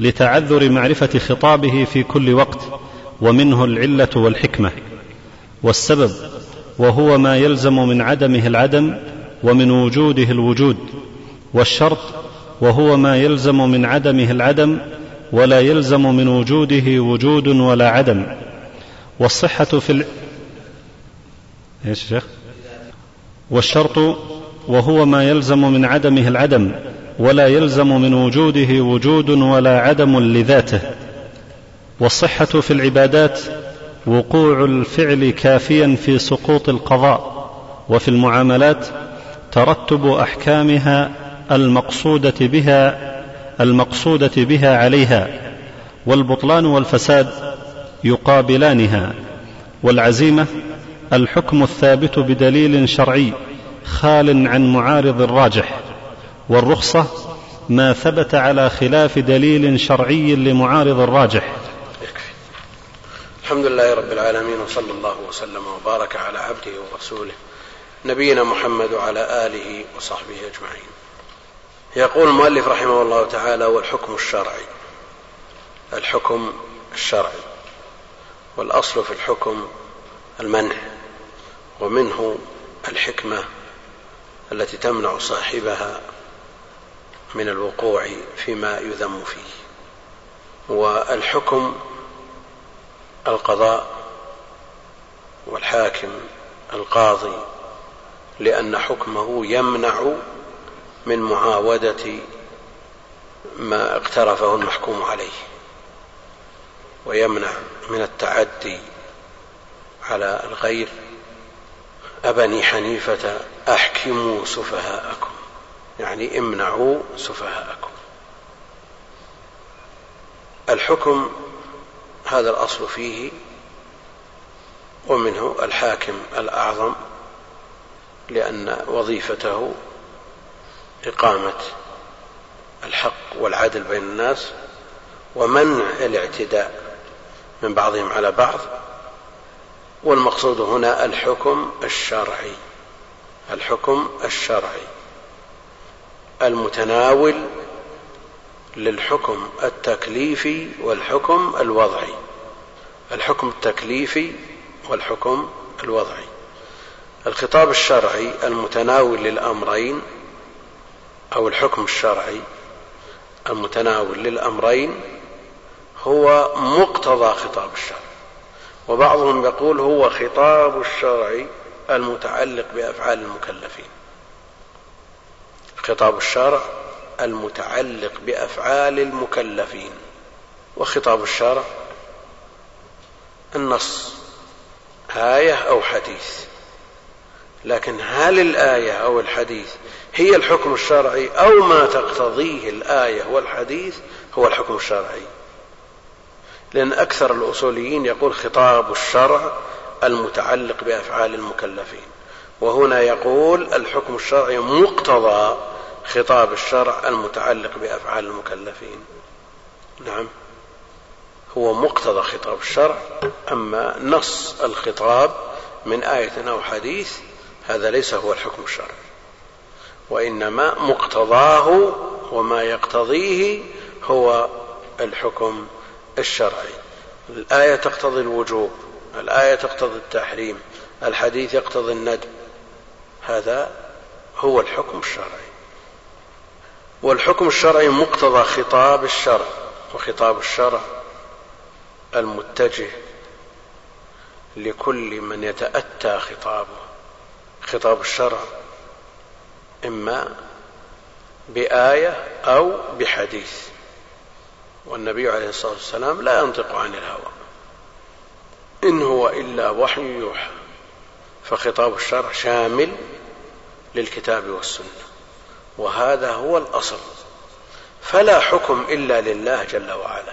لتعذر معرفة خطابه في كل وقت ومنه العلة والحكمة. والسبب وهو ما يلزم من عدمه العدم ومن وجوده الوجود. والشرط وهو ما يلزم من عدمه العدم ولا يلزم من وجوده وجود ولا عدم والصحة في ال... إيش شيخ؟ والشرط وهو ما يلزم من عدمه العدم ولا يلزم من وجوده وجود ولا عدم لذاته والصحة في العبادات وقوع الفعل كافيا في سقوط القضاء وفي المعاملات ترتب أحكامها المقصودة بها المقصودة بها عليها والبطلان والفساد يقابلانها والعزيمة الحكم الثابت بدليل شرعي خال عن معارض الراجح والرخصة ما ثبت على خلاف دليل شرعي لمعارض الراجح. الحمد لله رب العالمين وصلى الله وسلم وبارك على عبده ورسوله نبينا محمد وعلى آله وصحبه أجمعين. يقول المؤلف رحمه الله تعالى والحكم الشرعي. الحكم الشرعي. والأصل في الحكم المنع. ومنه الحكمة التي تمنع صاحبها من الوقوع فيما يذم فيه. والحكم القضاء والحاكم القاضي لأن حكمه يمنع من معاودة ما اقترفه المحكوم عليه ويمنع من التعدي على الغير. أبني حنيفة أحكموا سفهاءكم يعني امنعوا سفهاءكم. الحكم هذا الأصل فيه ومنه الحاكم الأعظم لأن وظيفته إقامة الحق والعدل بين الناس ومنع الاعتداء من بعضهم على بعض. والمقصود هنا الحكم الشرعي الحكم الشرعي المتناول للحكم التكليفي والحكم الوضعي الحكم التكليفي والحكم الوضعي. الخطاب الشرعي المتناول للأمرين أو الحكم الشرعي المتناول للأمرين هو مقتضى خطاب الشرع. وبعضهم يقول هو خطاب الشرع المتعلق بأفعال المكلفين. خطاب الشرع المتعلق بأفعال المكلفين. وخطاب الشرع النص آية أو حديث. لكن هل الآية أو الحديث هي الحكم الشرعي أو ما تقتضيه الآية والحديث هو الحكم الشرعي؟ لأن أكثر الأصوليين يقول خطاب الشرع المتعلق بأفعال المكلفين وهنا يقول الحكم الشرعي مقتضى خطاب الشرع المتعلق بأفعال المكلفين. نعم هو مقتضى خطاب الشرع أما نص الخطاب من آية أو حديث هذا ليس هو الحكم الشرعي. وإنما مقتضاه وما يقتضيه هو الحكم الشرعي. الآية تقتضي الوجوب الآية تقتضي التحريم الحديث يقتضي الندب هذا هو الحكم الشرعي. والحكم الشرعي مقتضى خطاب الشرع وخطاب الشرع المتجه لكل من يتأتى خطابه. خطاب الشرع إما بآية أو بحديث. والنبي عليه الصلاة والسلام لا ينطق عن الهوى. إن هو إلا وحي يوحى. فخطاب الشرع شامل للكتاب والسنة. وهذا هو الأصل. فلا حكم إلا لله جل وعلا.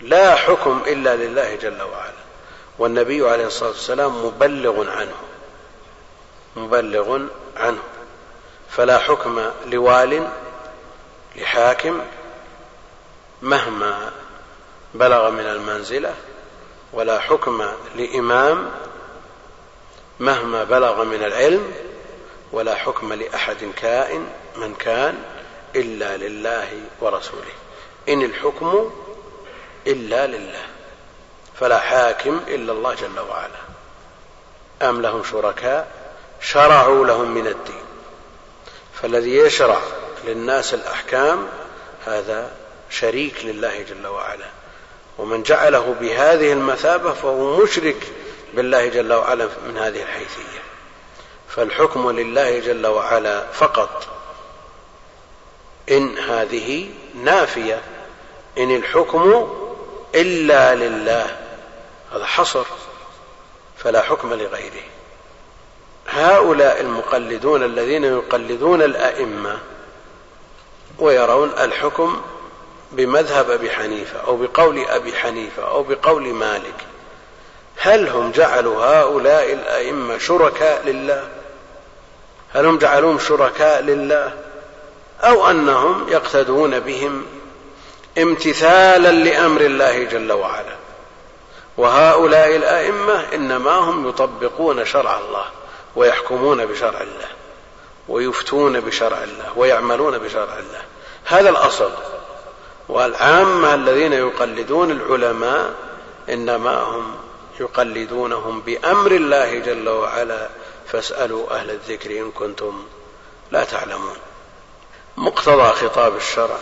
لا حكم إلا لله جل وعلا. والنبي عليه الصلاة والسلام مبلغ عنه. مبلغ عنه. فلا حكم لوال لحاكم مهما بلغ من المنزلة ولا حكم لإمام مهما بلغ من العلم ولا حكم لأحد كائن من كان إلا لله ورسوله. إن الحكم إلا لله فلا حاكم إلا الله جل وعلا. أم لهم شركاء؟ شرعوا لهم من الدين. فالذي يشرع للناس الأحكام هذا شريك لله جل وعلا. ومن جعله بهذه المثابة فهو مشرك بالله جل وعلا من هذه الحيثية. فالحكم لله جل وعلا فقط. إن هذه نافية. إن الحكم إلا لله. هذا حصر. فلا حكم لغيره. هؤلاء المقلدون الذين يقلدون الأئمة ويرون الحكم بمذهب أبي حنيفة أو بقول أبي حنيفة أو بقول مالك هل هم جعلوا هؤلاء الأئمة شركاء لله؟ هل هم جعلوهم شركاء لله؟ أو أنهم يقتدون بهم امتثالا لأمر الله جل وعلا؟ وهؤلاء الأئمة إنما هم يطبقون شرع الله. ويحكمون بشرع الله ويفتون بشرع الله ويعملون بشرع الله. هذا الأصل. والعامة الذين يقلدون العلماء إنما هم يقلدونهم بأمر الله جل وعلا. فاسألوا أهل الذكر إن كنتم لا تعلمون. مقتضى خطاب الشرع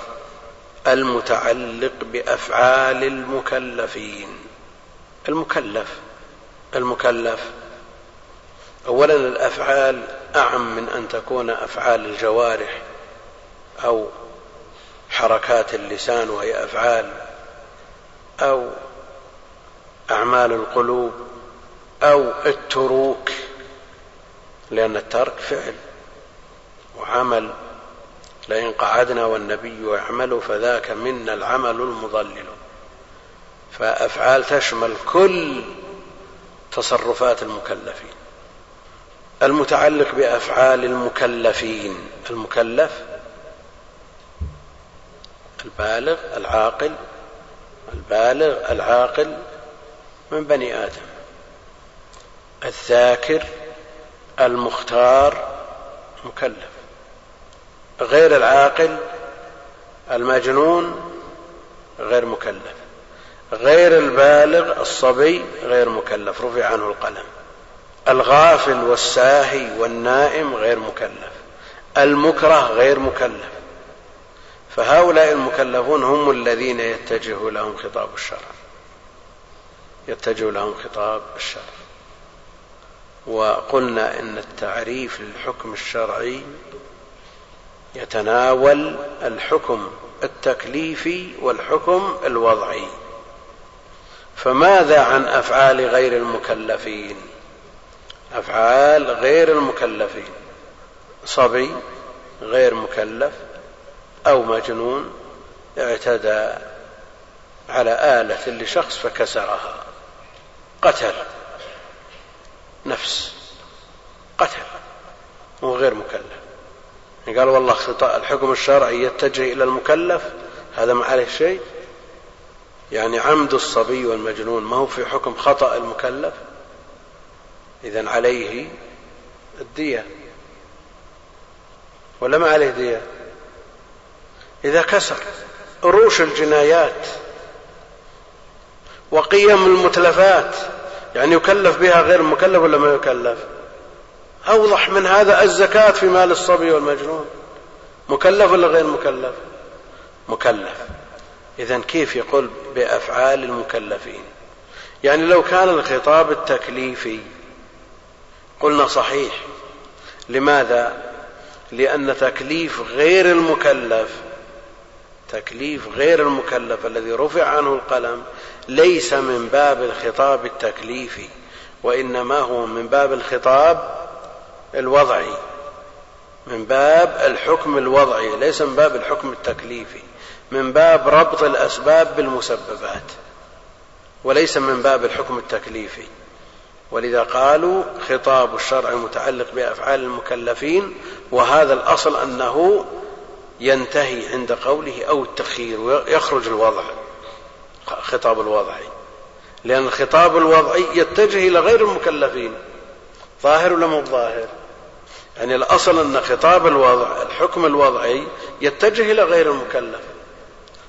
المتعلق بأفعال المكلفين. المكلف. المكلف اولا الأفعال أعم من أن تكون أفعال الجوارح أو حركات اللسان وهي أفعال أو أعمال القلوب أو التروك لأن الترك فعل وعمل لئن قعدنا والنبي يعمل فذاك منا العمل المضلل. فأفعال تشمل كل تصرفات المكلفين. المتعلق بأفعال المكلفين. المكلف البالغ العاقل البالغ العاقل من بني آدم. الذاكر المختار مكلف. غير العاقل المجنون غير مكلف. غير البالغ الصبي غير مكلف. رفع عنه القلم. الغافل والساهي والنائم غير مكلف. المكره غير مكلف. فهؤلاء المكلفون هم الذين يتجه لهم خطاب الشرع. يتجه لهم خطاب الشرع. وقلنا إن التعريف للحكم الشرعي يتناول الحكم التكليفي والحكم الوضعي. فماذا عن أفعال غير المكلفين؟ أفعال غير المكلفين. صبي غير مكلف أو مجنون اعتدى على آلة لشخص فكسرها. قتل. نفس. قتل. وغير مكلف. قال والله الحكم الشرعي يتجه إلى المكلف. هذا ما عليه شيء. يعني عمد الصبي والمجنون ما هو في حكم خطأ المكلف. إذا عليه الدية. ولا ما عليه دية؟ إذا كسر. روش الجنايات. وقيم المتلفات. يعني يكلف بها غير مكلف ولا ما يكلف؟ أوضح من هذا الزكاة في مال الصبي والمجنون. مكلف ولا غير مكلف؟ مكلف. إذا كيف يقول بأفعال المكلفين؟ يعني لو كان الخطاب التكليفي قلنا صحيح. لماذا؟ لأن تكليف غير المكلف تكليف غير المكلف الذي رفع عنه القلم ليس من باب الخطاب التكليفي وإنما هو من باب الخطاب الوضعي من باب الحكم الوضعي ليس من باب الحكم التكليفي من باب ربط الأسباب بالمسببات وليس من باب الحكم التكليفي. ولذا قالوا خطاب الشرع متعلق بأفعال المكلفين وهذا الأصل أنه ينتهي عند قوله أو التخيير ويخرج الوضع خطاب الوضعي لأن الخطاب الوضعي يتجه إلى غير المكلفين ظاهر ولا مو ظاهر؟ يعني الأصل أن خطاب الوضع الحكم الوضعي يتجه إلى غير المكلف.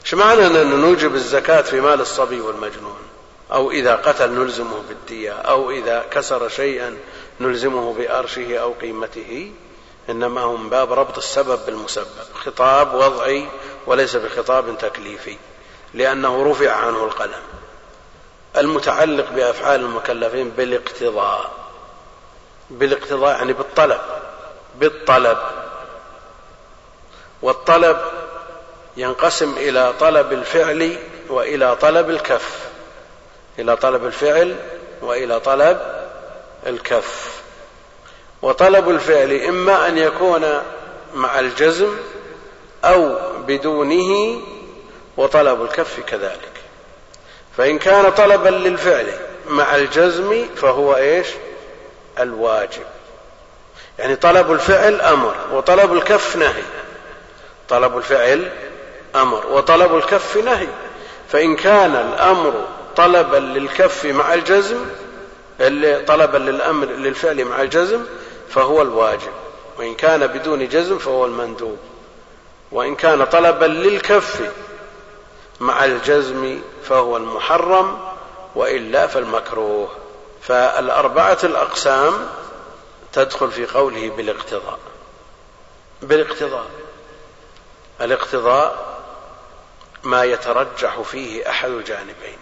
إيش معنى أن نوجب الزكاة في مال الصبي والمجنون؟ أو إذا قتل نلزمه بالدية أو إذا كسر شيئا نلزمه بأرشه أو قيمته. إنما هو من باب ربط السبب بالمسبب خطاب وضعي وليس بخطاب تكليفي لأنه رفع عنه القلم. المتعلق بأفعال المكلفين بالاقتضاء بالاقتضاء يعني بالطلب بالطلب. والطلب ينقسم إلى طلب الفعل وإلى طلب الكف. إلى طلب الفعل وإلى طلب الكف. وطلب الفعل إما أن يكون مع الجزم أو بدونه وطلب الكف كذلك. فإن كان طلبا للفعل مع الجزم فهو إيش؟ الواجب. يعني طلب الفعل أمر وطلب الكف نهي. طلب الفعل أمر وطلب الكف نهي. فإن كان الأمر طلبا للكف مع الجزم طلبا للأمر للفعل مع الجزم فهو الواجب. وإن كان بدون جزم فهو المندوب. وإن كان طلبا للكف مع الجزم فهو المحرم وإلا فالمكروه. فالأربعة الأقسام تدخل في قوله بالاقتضاء. بالاقتضاء. الاقتضاء ما يترجح فيه أحد الجانبين.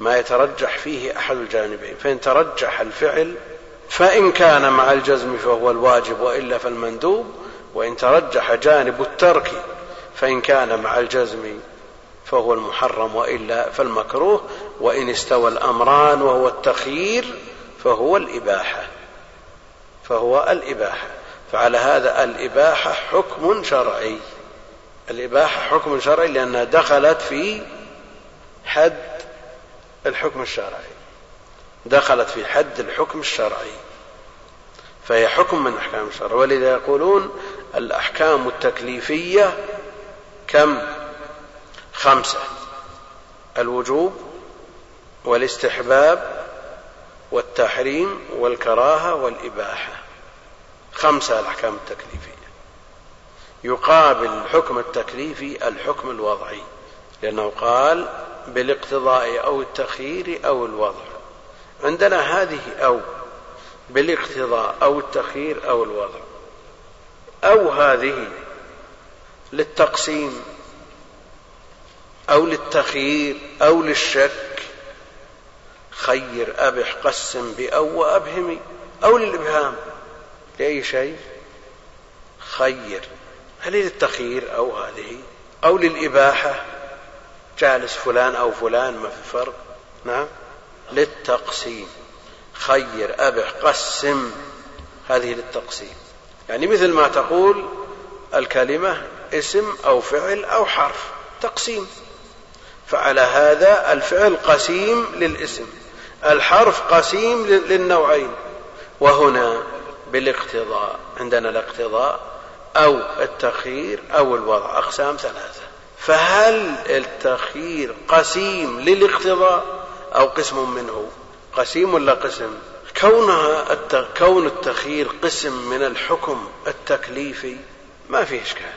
ما يترجح فيه أحد الجانبين. فإن ترجح الفعل فإن كان مع الجزم فهو الواجب وإلا فالمندوب وإن ترجح جانب الترك فإن كان مع الجزم فهو المحرم وإلا فالمكروه وإن استوى الأمران وهو التخيير فهو الإباحة. فهو الإباحة. فعلى هذا الإباحة حكم شرعي. الإباحة حكم شرعي لأنها دخلت في حد الحكم الشرعي. دخلت في حد الحكم الشرعي. فهي حكم من أحكام الشرع. ولذا يقولون الأحكام التكليفية كم؟ خمسة. الوجوب والاستحباب والتحريم والكراهة والإباحة. خمسة الأحكام التكليفية. يقابل الحكم التكليفي الحكم الوضعي. لأنه قال بالاقتضاء أو التخيير أو الوضع. عندنا هذه أو بالاقتضاء أو التخيير أو الوضع. أو هذه للتقسيم أو للتخيير أو للشك. خير أبح قسم بأو وأبهمي. أو للإبهام لأي شيء. خير. هل للتخيير أو هذه. أو للإباحة. جالس فلان أو فلان ما في فرق. نعم. للتقسيم. خير أبح قسم. هذه للتقسيم. يعني مثل ما تقول الكلمة اسم أو فعل أو حرف. تقسيم. فعلى هذا الفعل قسيم للاسم. الحرف قسيم للنوعين. وهنا بالاقتضاء. عندنا الاقتضاء أو التخيير أو الوضع. أقسام ثلاثة. فهل التخيير قسيم للاقتضاء أو قسم منه؟ قسيم ولا قسم؟ كونها كون التخيير قسم من الحكم التكليفي ما فيه إشكال.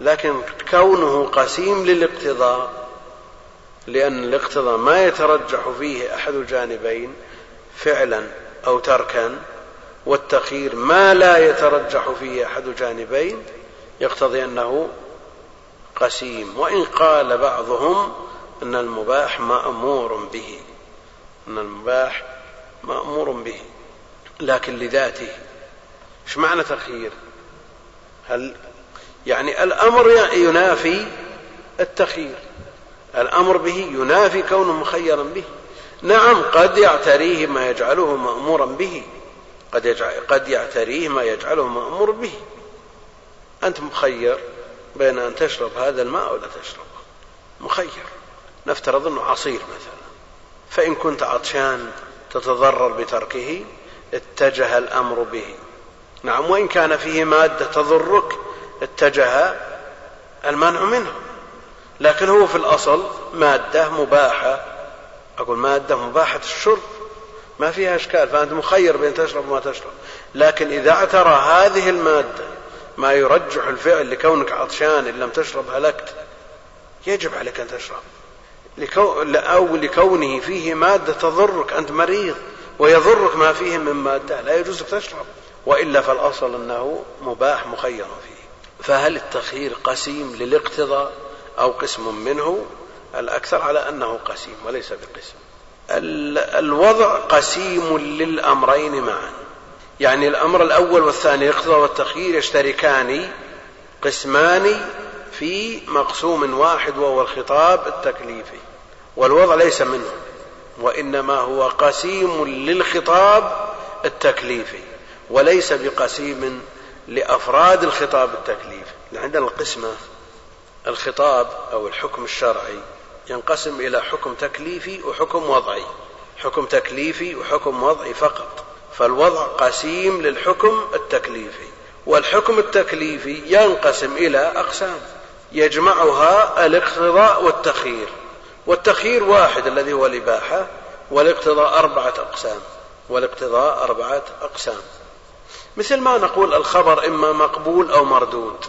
لكن كونه قسيم للاقتضاء لأن الاقتضاء ما يترجح فيه أحد الجانبين فعلا أو تركا والتخيير ما لا يترجح فيه أحد الجانبين يقتضي أنه قسيم وإن قال بعضهم أن المباح مأمور به. أن المباح مأمور به لكن لذاته. إيش معنى تخيير هل يعني الأمر ينافي التخيير الأمر به ينافي كونه مخيرا به. نعم قد يعتريه ما يجعله مأمورا به. قد, يجعل قد يعتريه ما يجعله مأمور به. أنت مخير. بين أن تشرب هذا الماء أو لا تشربه مخير. نفترض أنه عصير مثلا. فإن كنت عطشان تتضرر بتركه اتجه الأمر به. نعم وإن كان فيه مادة تضرك اتجه المنع منه. لكن هو في الأصل مادة مباحة. أقول مادة مباحة الشرب. ما فيها إشكال فأنت مخير بين تشرب وما تشرب. لكن إذا اعترى هذه المادة ما يرجح الفعل لكونك عطشان إن لم تشرب هلكت. يجب عليك أن تشرب. أو لكونه فيه مادة تضرك أنت مريض ويضرك ما فيه من مادة لا يجوز تشرب. وإلا فالأصل أنه مباح مخير فيه. فهل التخيير قسيم للاقتضاء أو قسم منه؟ الأكثر على أنه قسيم وليس بقسم. الوضع قسيم للأمرين معا. يعني الأمر الأول والثاني الاقتضاء والتخيير يشتركان قسمان في مقسوم واحد وهو الخطاب التكليفي والوضع ليس منه وإنما هو قسيم للخطاب التكليفي وليس بقسيم لأفراد الخطاب التكليفي عندنا القسمة الخطاب أو الحكم الشرعي ينقسم إلى حكم تكليفي وحكم وضعي حكم تكليفي وحكم وضعي فقط. فالوضع قسيم للحكم التكليفي والحكم التكليفي ينقسم إلى أقسام يجمعها الاقتضاء والتخيير والتخيير واحد الذي هو الإباحة والاقتضاء أربعة أقسام والاقتضاء أربعة أقسام. مثل ما نقول الخبر إما مقبول أو مردود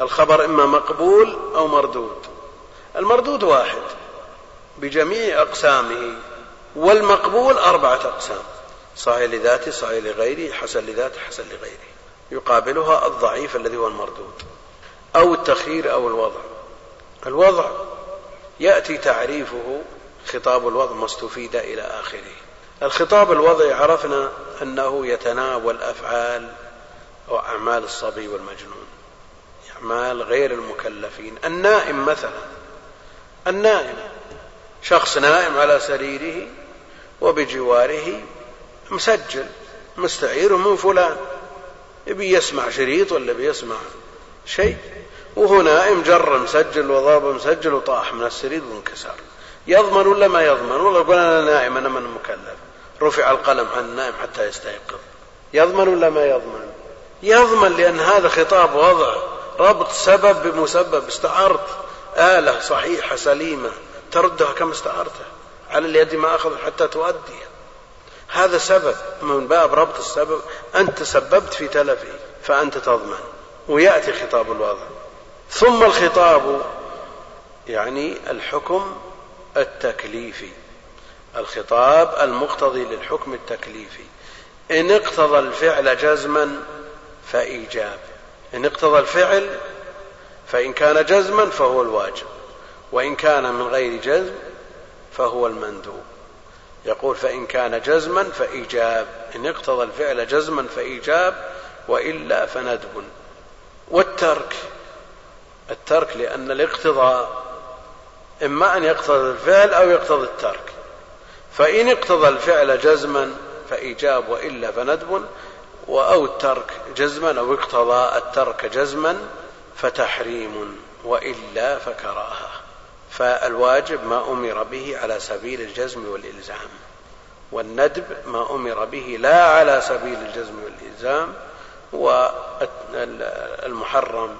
الخبر إما مقبول أو مردود. المردود واحد بجميع أقسامه والمقبول أربعة أقسام. صحيح لذاته صحيح لغيره حسن لذاته حسن لغيره. يقابلها الضعيف الذي هو المردود. أو التخيير أو الوضع. الوضع يأتي تعريفه خطاب الوضع ما استفيد إلى آخره. الخطاب الوضعي عرفنا أنه يتناول أفعال أو أعمال الصبي والمجنون. أعمال غير المكلفين. النائم مثلا. النائم. شخص نائم على سريره وبجواره مسجل مستعير من فلان. يبي يسمع شريط ولا بيسمع شيء؟ وهو نائم جر مسجل وضرب مسجل وطاح من السرير وانكسر. يضمن ولا ما يضمن؟ والله يقول أنا نائم أنا من مكلف رفع القلم عن النائم حتى يستيقظ؟ يضمن ولا ما يضمن؟ يضمن لأن هذا خطاب وضع. ربط سبب بمسبب. استعرت آلة صحيحة سليمة تردها كما استعرتها. على اليد ما أخذ حتى تؤدي. هذا سبب من باب ربط السبب أنت سببت في تلفه فأنت تضمن ويأتي خطاب الوضع. ثم الخطاب يعني الحكم التكليفي. الخطاب المقتضي للحكم التكليفي. إن اقتضى الفعل جزما فإيجاب. إن اقتضى الفعل فإن كان جزما فهو الواجب. وإن كان من غير جزم فهو المندوب. يقول فإن كان جزما فإيجاب. إن اقتضى الفعل جزما فإيجاب وإلا فندب. والترك. الترك لأن الاقتضاء إما أن يقتضي الفعل أو يقتضي الترك. فإن اقتضى الفعل جزما فإيجاب وإلا فندب. أو الترك جزما أو اقتضى الترك جزما فتحريم وإلا فكراهة. فالواجب ما أمر به على سبيل الجزم والإلزام والندب ما أمر به لا على سبيل الجزم والإلزام والمحرم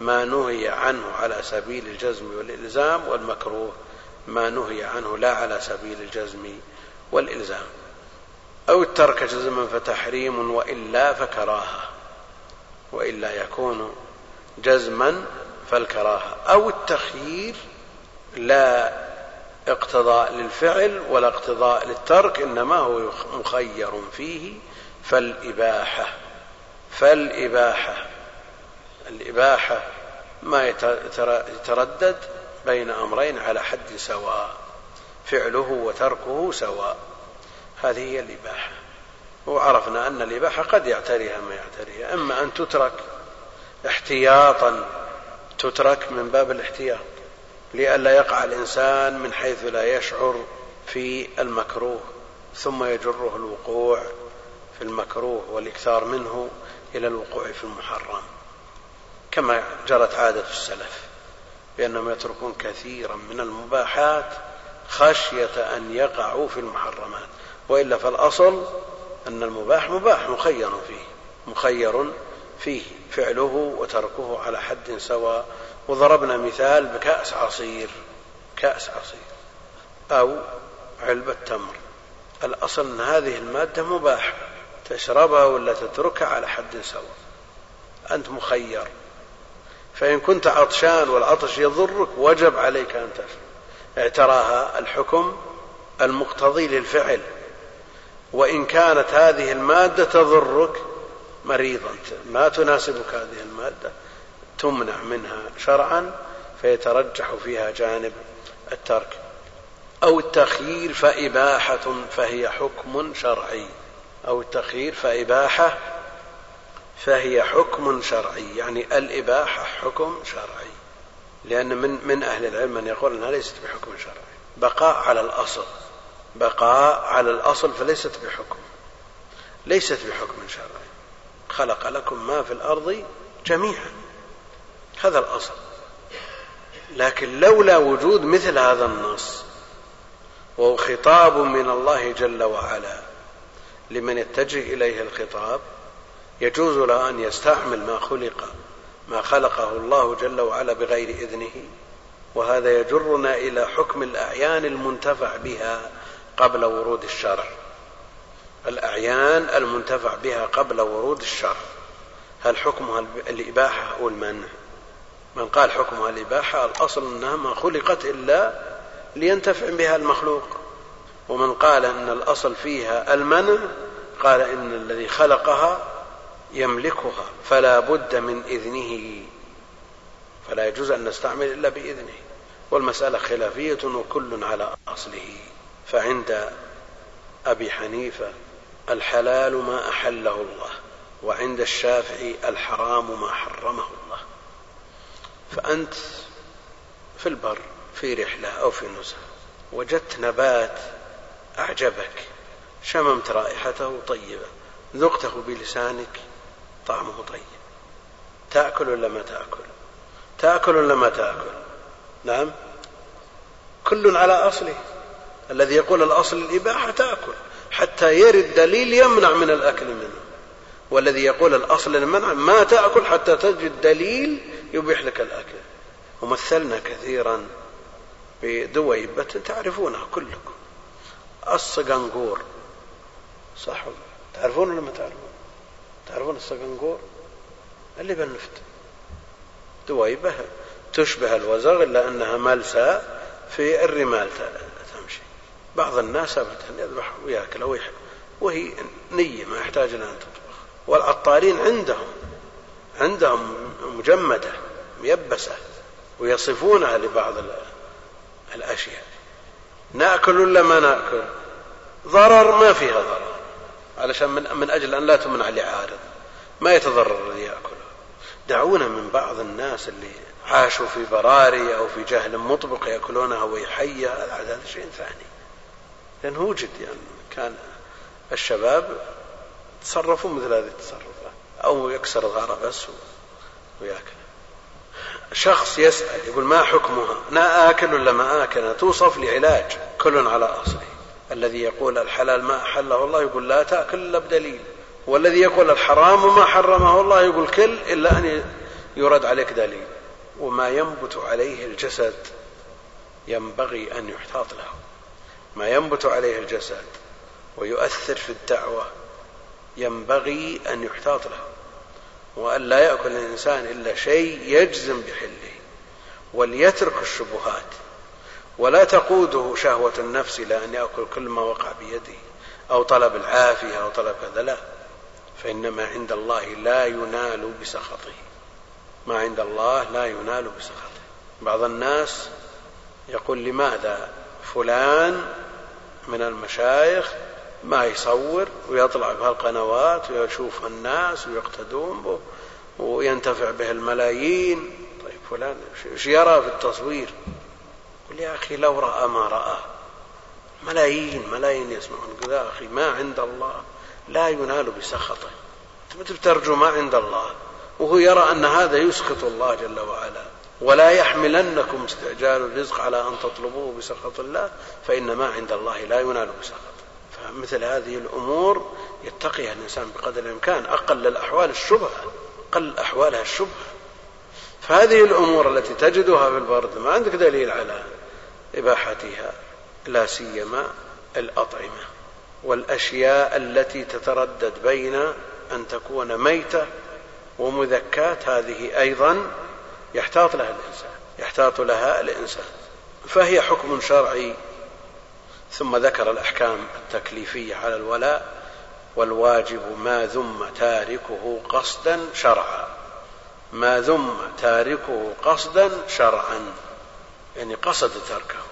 ما نهي عنه على سبيل الجزم والإلزام والمكروه ما نهي عنه لا على سبيل الجزم والإلزام. أو الترك جزما فتحريم وإلا فكراهة وإلا يكون جزما فالكراهة. أو التخيير لا اقتضاء للفعل ولا اقتضاء للترك إنما هو مخير فيه فالإباحة. فالإباحة. الإباحة ما يتردد بين أمرين على حد سواء فعله وتركه سواء. هذه هي الإباحة. وعرفنا أن الإباحة قد يعتريها ما يعتريها. إما أن تترك احتياطا تترك من باب الاحتياط. لئلا يقع الإنسان من حيث لا يشعر في المكروه ثم يجره الوقوع في المكروه والإكثار منه إلى الوقوع في المحرم. كما جرت عادة السلف بأنهم يتركون كثيرا من المباحات خشية أن يقعوا في المحرمات وإلا فالأصل أن المباح مباح مخير فيه مخير فيه فعله وتركه على حد سواء وضربنا مثال بكأس عصير كأس عصير أو علبة تمر. الأصل أن هذه المادة مباحة تشربها ولا تتركها على حد سواء. أنت مخير. فإن كنت عطشان والعطش يضرك وجب عليك أن تشرب اعتراها الحكم المقتضي للفعل. وإن كانت هذه المادة تضرك مريضا. ما تناسبك هذه المادة. تمنع منها شرعا فيترجح فيها جانب الترك. أو التخيير فإباحة فهي حكم شرعي. أو التخيير فإباحة فهي حكم شرعي. يعني الإباحة حكم شرعي. لأن من من أهل العلم من يقول أنها ليست بحكم شرعي. بقاء على الأصل. بقاء على الأصل فليست بحكم. ليست بحكم شرعي. خلق لكم ما في الأرض جميعا. هذا الأصل. لكن لولا وجود مثل هذا النص وهو خطاب من الله جل وعلا لمن يتجه إليه الخطاب يجوز له أن يستعمل ما خلق ما خلقه الله جل وعلا بغير إذنه. وهذا يجرنا إلى حكم الأعيان المنتفع بها قبل ورود الشرع. الأعيان المنتفع بها قبل ورود الشرع. هل حكمها الإباحة أو المنع من قال حكمها الإباحة الأصل أنها ما خلقت إلا لينتفع بها المخلوق. ومن قال أن الأصل فيها المنع قال إن الذي خلقها يملكها فلا بد من إذنه. فلا يجوز أن نستعمل إلا بإذنه. والمسألة خلافية وكل على أصله. فعند أبي حنيفة الحلال ما أحله الله وعند الشافعي الحرام ما حرمه فأنت في البر في رحلة أو في نزهة. وجدت نبات أعجبك شممت رائحته طيبة ذقته بلسانك طعمه طيب. تأكل ولا ما تأكل؟ تأكل ولا ما تأكل؟ نعم. كل على أصله. الذي يقول الأصل الإباحة تأكل حتى يرد دليل يمنع من الأكل منه. والذي يقول الأصل المنع ما تأكل حتى تجد دليل يبيح لك الأكل. ومثلنا كثيرا بدويبة تعرفونها كلكم. الصقنقور صح تعرفون ولا ما تعرفون؟ تعرفون الصقنقور اللي بالنفط دويبة تشبه الوزغ إلا أنها ملسى في الرمال تمشي. بعض الناس أبدا يذبح ويأكل وهي نية ما يحتاج إلى أن تطبخ. والعطارين عندهم. عندهم مجمدة ميبسة ويصفونها لبعض الأشياء. نأكل ولا ما نأكل؟ ضرر ما فيها ضرر. علشان من, من أجل أن لا تمنع لعارض. ما يتضرر الذي يأكله. دعونا من بعض الناس اللي عاشوا في براري أو في جهل مطبق يأكلونها وهي حية هذا شيء ثاني. لأنه وجد يعني كان الشباب تصرفوا مثل هذه التصرفات. أو يكسر الغارة بس ويأكل. شخص يسأل يقول ما حكمها؟ نا آكل ولا ما آكل؟ توصف لي علاج. كل على أصله. الذي يقول الحلال ما أحله الله يقول لا تأكل إلا بدليل. والذي يقول الحرام ما حرمه الله يقول كل إلا أن يرد عليك دليل. وما ينبت عليه الجسد ينبغي أن يحتاط له. ما ينبت عليه الجسد ويؤثر في الدعوة ينبغي أن يحتاط له وأن لا يأكل الإنسان إلا شيء يجزم بحله وليترك الشبهات ولا تقوده شهوة النفس إلى أن يأكل كل ما وقع بيده أو طلب العافية أو طلب كذا لا فإنما عند الله لا ينال بسخطه. ما عند الله لا ينال بسخطه. بعض الناس يقول لماذا فلان من المشايخ ما يصور ويطلع بهالقنوات ويشوف الناس ويقتدون به وينتفع به الملايين طيب فلان إيش يرى في التصوير؟ يقول يا أخي لو رأى ما رأى. ملايين ملايين يسمعون. يا أخي ما عند الله لا ينال بسخطه. انت ترجو ما عند الله؟ وهو يرى أن هذا يسخط الله جل وعلا. ولا يحملنكم استعجال الرزق على أن تطلبوه بسخط الله فإن ما عند الله لا ينال بسخط فمثل هذه الأمور يتقيها الإنسان بقدر الإمكان أقل الأحوال الشبهة أقل أحوالها الشبهة. فهذه الأمور التي تجدها في البرد ما عندك دليل على إباحتها؟ لا سيما الأطعمة والأشياء التي تتردد بين أن تكون ميتة ومذكات. هذه أيضا يحتاط لها الإنسان يحتاط لها الإنسان. فهي حكم شرعي ثم ذكر الأحكام التكليفية على الولاء والواجب ما ذم تاركه قصدا شرعا. ما ذم تاركه قصدا شرعا. يعني قصد تركه.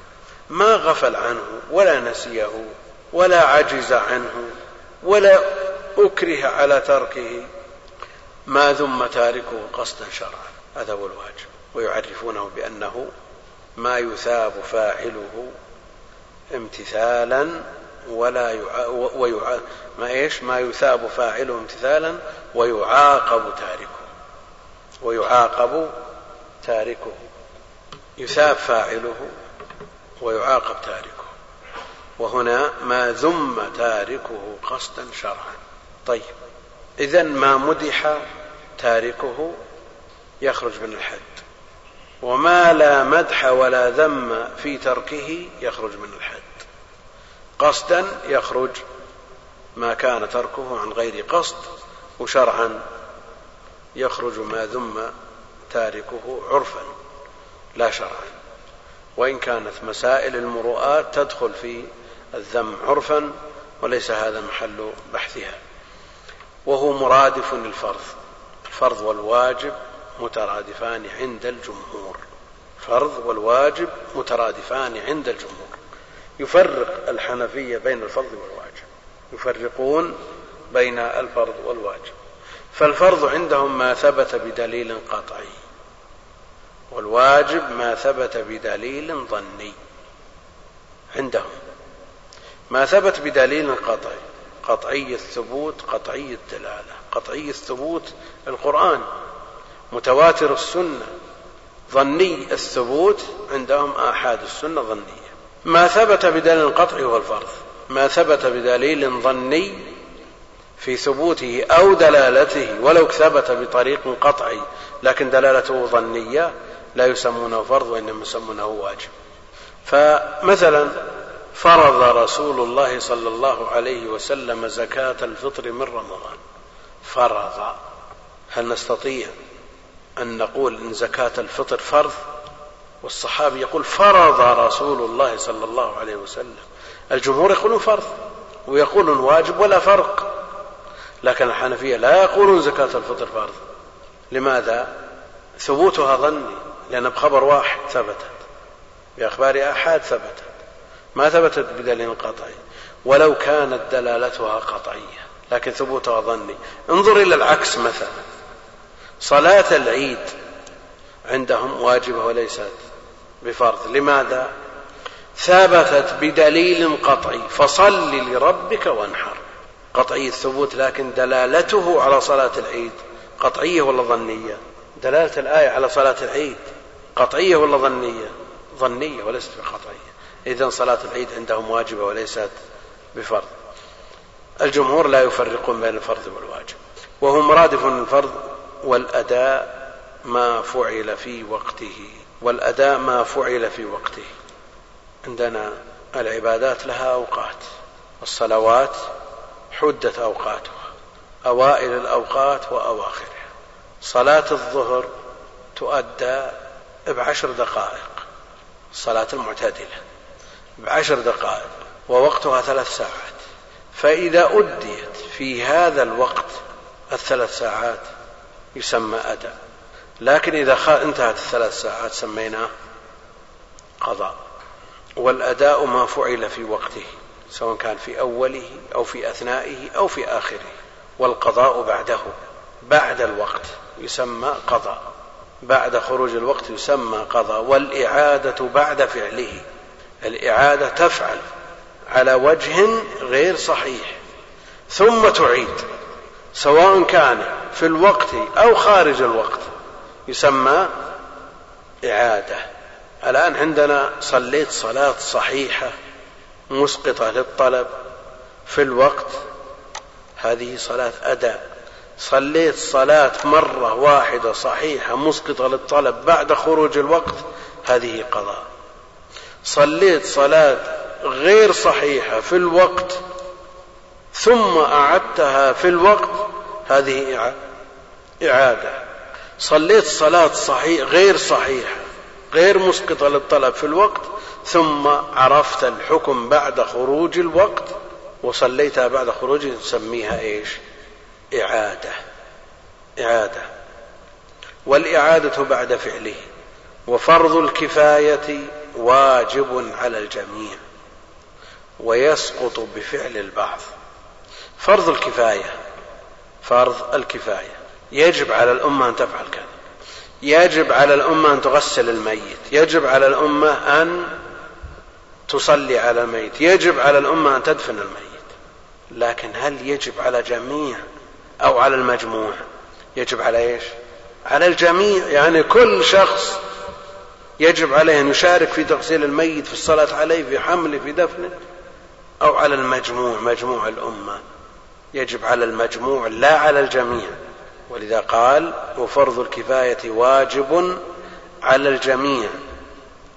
ما غفل عنه ولا نسيه ولا عجز عنه ولا أكره على تركه. ما ذم تاركه قصدا شرعا. هذا هو الواجب. ويعرفونه بأنه ما يثاب فاعله امتثالا ولا يع... ويع... ما إيش؟ ما يثاب فاعله امتثالا ويعاقب تاركه. ويعاقب تاركه. يثاب فاعله ويعاقب تاركه. وهنا ما ذم تاركه قصدا شرعا. طيب. اذا ما مدح تاركه يخرج من الحد. وما لا مدح ولا ذم في تركه يخرج من الحد. قصدا يخرج ما كان تركه عن غير قصد وشرعا يخرج ما ذم تاركه عرفا لا شرعا. وإن كانت مسائل المروءات تدخل في الذم عرفا وليس هذا محل بحثها. وهو مرادف للفرض. الفرض والواجب مترادفان عند الجمهور. فرض والواجب مترادفان عند الجمهور. يفرق الحنفية بين الفرض والواجب. يفرقون بين الفرض والواجب. فالفرض عندهم ما ثبت بدليل قطعي والواجب ما ثبت بدليل ظني. عندهم ما ثبت بدليل قطعي قطعي الثبوت قطعي الدلالة. قطعي الثبوت القرآن متواتر السنة. ظني الثبوت عندهم آحاد السنة ظنية. ما ثبت بدليل القطع هو الفرض. ما ثبت بدليل ظني في ثبوته أو دلالته ولو ثبت بطريق قطعي لكن دلالته ظنية لا يسمونه فرض وإنما يسمونه واجب. فمثلا فرض رسول الله صلى الله عليه وسلم زكاة الفطر من رمضان. فرض. هل نستطيع أن نقول إن زكاة الفطر فرض؟ والصحابي يقول فرض رسول الله صلى الله عليه وسلم. الجمهور يقولون فرض ويقولون واجب ولا فرق. لكن الحنفية لا يقولون زكاة الفطر فرض. لماذا؟ ثبوتها ظني لأن بخبر واحد ثبتت. بأخبار آحاد ثبتت. ما ثبتت بدليل قطعي. ولو كانت دلالتها قطعية لكن ثبوتها ظني. انظر إلى العكس مثلا. صلاة العيد عندهم واجبة وليست. بفرض. لماذا؟ ثبتت بدليل قطعي. فصل لربك وانحر. قطعي الثبوت لكن دلالته على صلاة العيد. قطعية ولا ظنية؟ دلالة الآية على صلاة العيد. قطعية ولا ظنية؟ ظنية وليست بقطعية. إذا صلاة العيد عندهم واجبة وليست بفرض. الجمهور لا يفرقون بين الفرض والواجب. وهو مرادف الفرض والأداء ما فعل في وقته. والأداء ما فعل في وقته. عندنا العبادات لها أوقات الصلوات حدت أوقاتها أوائل الأوقات وأواخرها. صلاة الظهر تؤدى بعشر دقائق الصلاة المعتدلة بعشر دقائق ووقتها ثلاث ساعات. فإذا أديت في هذا الوقت الثلاث ساعات يسمى أداء. لكن إذا انتهت الثلاث ساعات سميناه قضاء. والأداء ما فعل في وقته سواء كان في أوله أو في أثنائه أو في آخره. والقضاء بعده بعد الوقت يسمى قضاء. بعد خروج الوقت يسمى قضاء. والإعادة بعد فعله. الإعادة تفعل على وجه غير صحيح. ثم تعيد سواء كان في الوقت أو خارج الوقت. يسمى إعادة. الآن عندنا صليت صلاة صحيحة مسقطة للطلب في الوقت هذه صلاة أداء. صليت صلاة مرة واحدة صحيحة مسقطة للطلب بعد خروج الوقت هذه قضاء. صليت صلاة غير صحيحة في الوقت ثم أعدتها في الوقت هذه إعادة. صليت صلاة صحيح غير صحيحة غير مسقطة للطلب في الوقت ثم عرفت الحكم بعد خروج الوقت وصليتها بعد خروجه تسميها إيش؟ إعادة إعادة. والإعادة بعد فعله. وفرض الكفاية واجب على الجميع ويسقط بفعل البعض. فرض الكفاية فرض الكفاية. يجب على الأمة أن تفعل كذا. يجب على الأمة أن تغسل الميت. يجب على الأمة أن تصلي على الميت. يجب على الأمة أن تدفن الميت. لكن هل يجب على جميع أو على المجموع؟ يجب على إيش؟ على الجميع. يعني كل شخص يجب عليه أن يشارك في تغسيل الميت في الصلاة عليه في حمله في دفنه أو على المجموع. مجموع الأمة. يجب على المجموع لا على الجميع. ولذا قال وفرض الكفاية واجب على الجميع.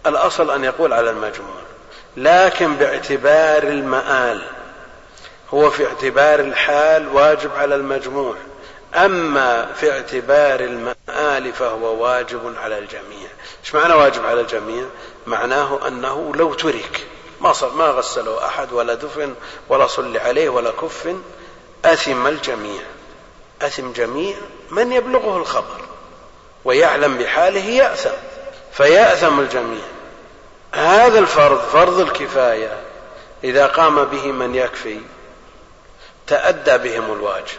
الأصل أن يقول على المجموع. لكن باعتبار المآل هو في اعتبار الحال واجب على المجموع. أما في اعتبار المآل فهو واجب على الجميع. إيش معنى واجب على الجميع؟ معناه أنه لو ترك ما ما غسله أحد ولا دفن ولا صلي عليه ولا كف أثم الجميع. أثم جميع من يبلغه الخبر ويعلم بحاله يأثم فيأثم الجميع. هذا الفرض فرض الكفاية. إذا قام به من يكفي تأدى بهم الواجب.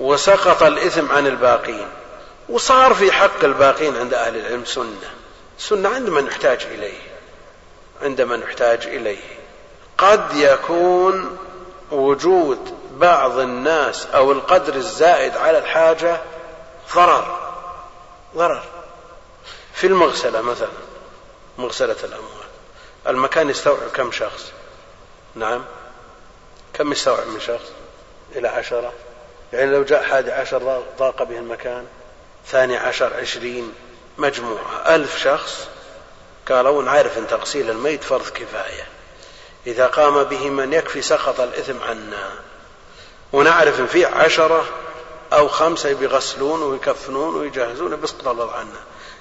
وسقط الإثم عن الباقين. وصار في حق الباقين عند أهل العلم سنة. سنة عند من يحتاج إليه. عند من يحتاج إليه. قد يكون وجود بعض الناس أو القدر الزائد على الحاجة ضرر. ضرر. في المغسلة مثلا مغسلة الأموال. المكان يستوعب كم شخص؟ نعم. كم يستوعب من شخص؟ إلى عشرة. يعني لو جاء حادي عشر ضاق به المكان ثاني عشر عشرين مجموعة ألف شخص قالوا نعرف أن تغسيل الميت فرض كفاية. إذا قام به من يكفي سقط الإثم عنا. ونعرف أن في عشرة أو خمسة بيغسلون ويكفنون ويجهزون بيسقط الله عنا.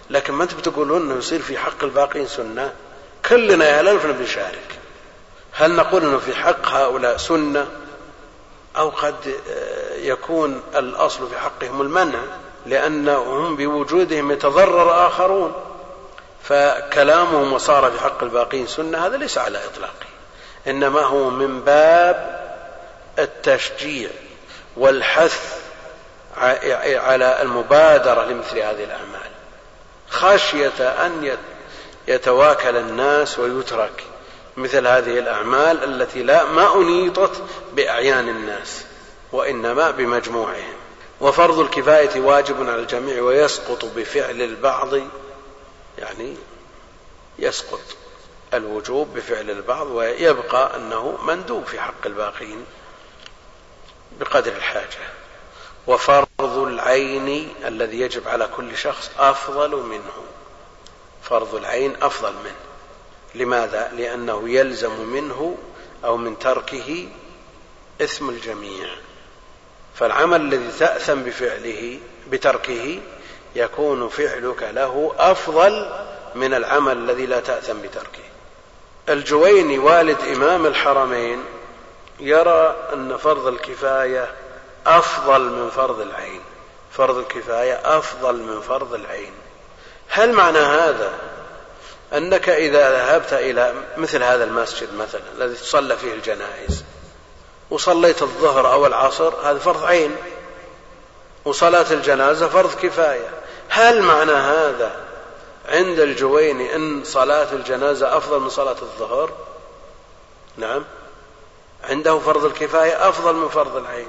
لكن ما أنتم تقولون إنه يصير في حق الباقين سنة؟ كلنا يا الالف بنشارك هل نقول إنه في حق هؤلاء سنة؟ أو قد يكون الأصل في حقهم المنع لانهم بوجودهم يتضرر آخرون. فكلامهم وصار في حق الباقين سنة هذا ليس على إطلاقه. إنما هو من باب التشجيع والحث على المبادرة لمثل هذه الأعمال. خشية أن يتواكل الناس ويترك مثل هذه الأعمال التي لا ما أنيطت بأعيان الناس وإنما بمجموعهم. وفرض الكفاية واجب على الجميع ويسقط بفعل البعض يعني يسقط الوجوب بفعل البعض ويبقى أنه مندوب في حق الباقين. بقدر الحاجة. وفرض العين الذي يجب على كل شخص أفضل منه. فرض العين أفضل منه. لماذا؟ لأنه يلزم منه أو من تركه إثم الجميع. فالعمل الذي تأثم بفعله بتركه يكون فعلك له أفضل من العمل الذي لا تأثم بتركه. الجويني والد إمام الحرمين يرى أن فرض الكفاية أفضل من فرض العين. فرض الكفاية أفضل من فرض العين. هل معنى هذا أنك إذا ذهبت إلى مثل هذا المسجد مثلا الذي تصلى فيه الجنائز وصليت الظهر أو العصر هذا فرض عين. وصلاة الجنازة فرض كفاية. هل معنى هذا عند الجويني أن صلاة الجنازة أفضل من صلاة الظهر؟ نعم. عنده فرض الكفاية أفضل من فرض العين.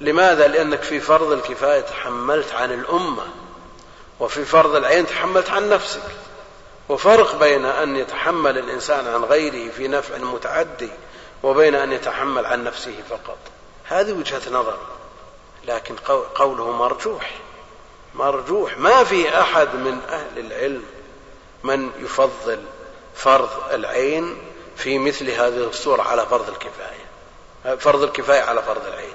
لماذا؟ لأنك في فرض الكفاية تحملت عن الأمة وفي فرض العين تحملت عن نفسك. وفرق بين أن يتحمل الإنسان عن غيره في نفع متعدي وبين أن يتحمل عن نفسه فقط. هذه وجهة نظر. لكن قوله مرجوح. مرجوح. ما في أحد من أهل العلم من يفضل فرض العين في مثل هذه الصورة على فرض الكفاية. فرض الكفاية على فرض العين.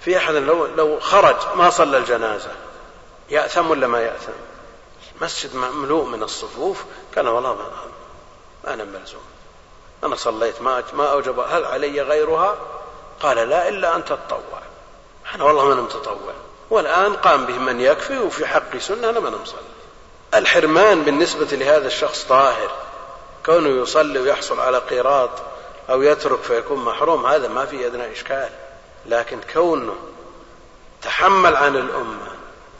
في أحد لو لو خرج ما صلى الجنازة يأثم ولا ما يأثم؟ مسجد مملوء من الصفوف. كان والله ما أنا ملزوم. أنا صليت ما ما أوجب. هل علي غيرها؟ قال لا إلا أن تتطوع. أنا والله ما أنا متطوع والآن قام به من يكفي وفي حقي سنة أنا ما أنا مصلي الحرمان بالنسبة لهذا الشخص طاهر. كونه يصلي ويحصل على قيراط أو يترك فيكون محروم هذا ما في أدنى إشكال. لكن كونه تحمل عن الأمة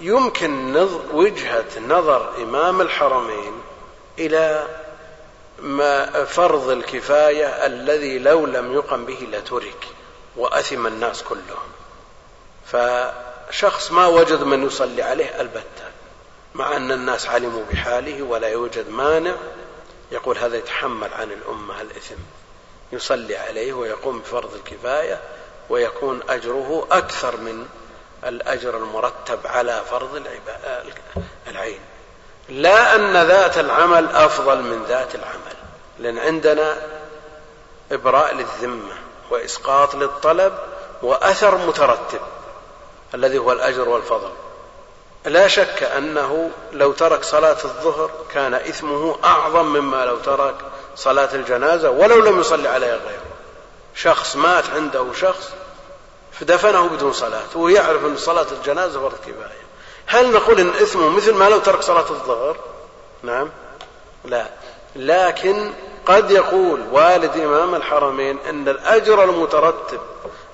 يمكن وجهة نظر إمام الحرمين إلى ما فرض الكفاية الذي لو لم يقم به لترك وأثم الناس كلهم. فشخص ما وجد من يصلي عليه البتة مع أن الناس علموا بحاله ولا يوجد مانع يقول هذا يتحمل عن الأمة الإثم. يصلي عليه ويقوم بفرض الكفاية ويكون أجره أكثر من الأجر المرتب على فرض العين. لا أن ذات العمل أفضل من ذات العمل لأن عندنا إبراء للذمة وإسقاط للطلب وأثر مترتب الذي هو الأجر والفضل. لا شك أنه لو ترك صلاة الظهر كان إثمه أعظم مما لو ترك صلاة الجنازة ولو لم يصلي عليها غيره. شخص مات عنده شخص فدفنه بدون صلاة وهو يعرف أن صلاة الجنازة فرض كفاية. هل نقول إن إثمه مثل ما لو ترك صلاة الظهر؟ نعم. لا. لكن قد يقول والد إمام الحرمين أن الأجر المترتب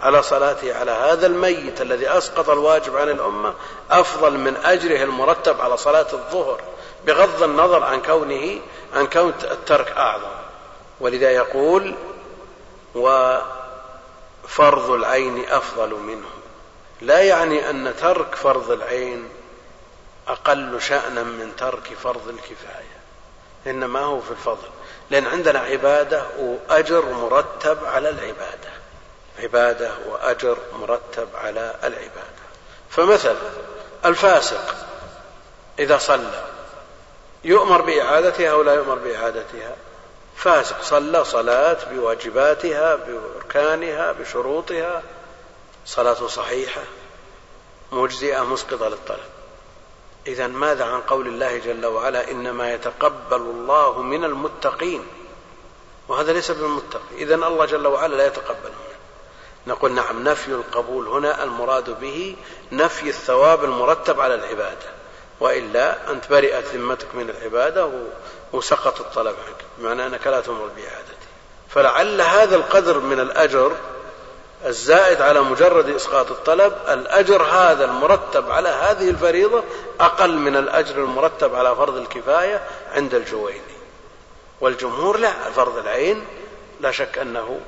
على صلاته على هذا الميت الذي أسقط الواجب عن الأمة أفضل من أجره المرتب على صلاة الظهر بغض النظر عن كونه عن كون الترك أعظم. ولذا يقول وفرض العين أفضل منه. لا يعني أن ترك فرض العين أقل شأنا من ترك فرض الكفاية إنما هو في الفضل لأن عندنا عبادة وأجر مرتب على العبادة. عبادة وأجر مرتب على العبادة. فمثلا الفاسق إذا صلى يؤمر بإعادتها أو لا يؤمر بإعادتها؟ فاسق صلى صلاة بواجباتها بأركانها بشروطها. صلاته صحيحة مجزئة مسقطة للطلب. إذا ماذا عن قول الله جل وعلا إنما يتقبل الله من المتقين؟ وهذا ليس بالمتقي. إذا الله جل وعلا لا يتقبل نقول نعم نفي القبول هنا المراد به نفي الثواب المرتب على العبادة وإلا أنت برئت ذمتك من العبادة وسقط الطلب عنك بمعنى أنك لا تمر بإعادته فلعل هذا القدر من الأجر الزائد على مجرد إسقاط الطلب الأجر هذا المرتب على هذه الفريضة أقل من الأجر المرتب على فرض الكفاية عند الجويني. والجمهور لا فرض العين لا شك أنه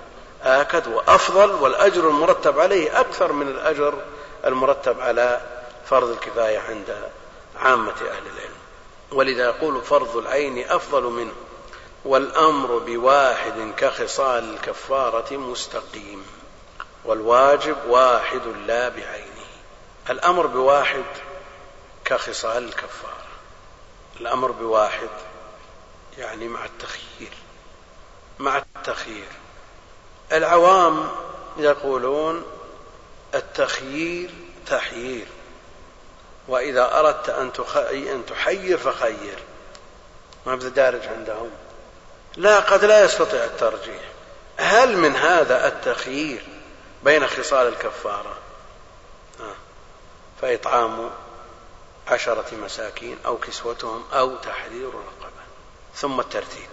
آكد وأفضل والأجر المرتب عليه أكثر من الأجر المرتب على فرض الكفاية عند عامة أهل العلم. ولذا يقول فرض العين أفضل منه والأمر بواحد كخصال الكفارة مستقيم والواجب واحد لا بعينه. الأمر بواحد كخصال الكفارة. الأمر بواحد يعني مع التخيير. مع التخيير. العوام يقولون التخيير تحيير وإذا أردت أن أن تحير فخير. ما دارج عندهم. لا قد لا يستطيع الترجيح. هل من هذا التخيير بين خصال الكفارة؟ آه. فإطعام عشرة مساكين أو كسوتهم أو تحرير رقبة. ثم الترتيب.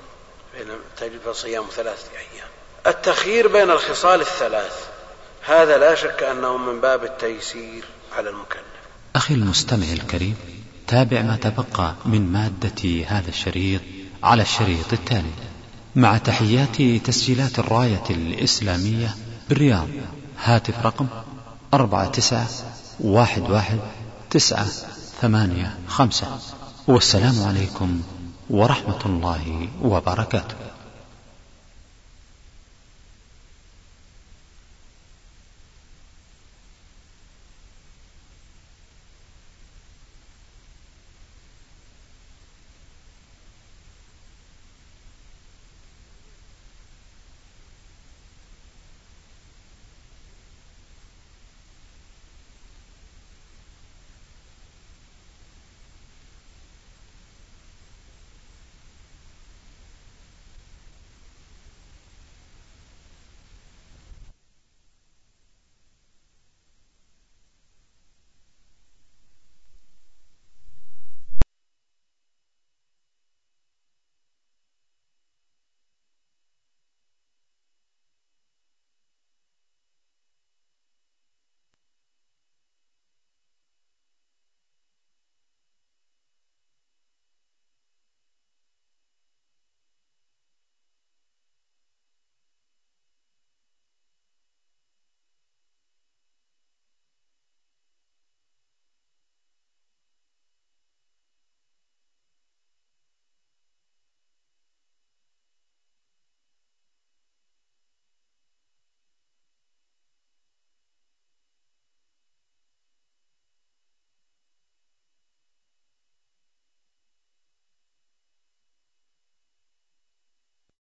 تجد صيام ثلاثة أيام. التخيير بين الخصال الثلاث. هذا لا شك أنه من باب التيسير على المكلف. أخي المستمع الكريم تابع ما تبقى من مادة هذا الشريط على الشريط التالي. مع تحيات تسجيلات الراية الإسلامية بالرياض هاتف رقم أربعة تسعة واحد واحد تسعة ثمانية خمسة. والسلام عليكم ورحمة الله وبركاته.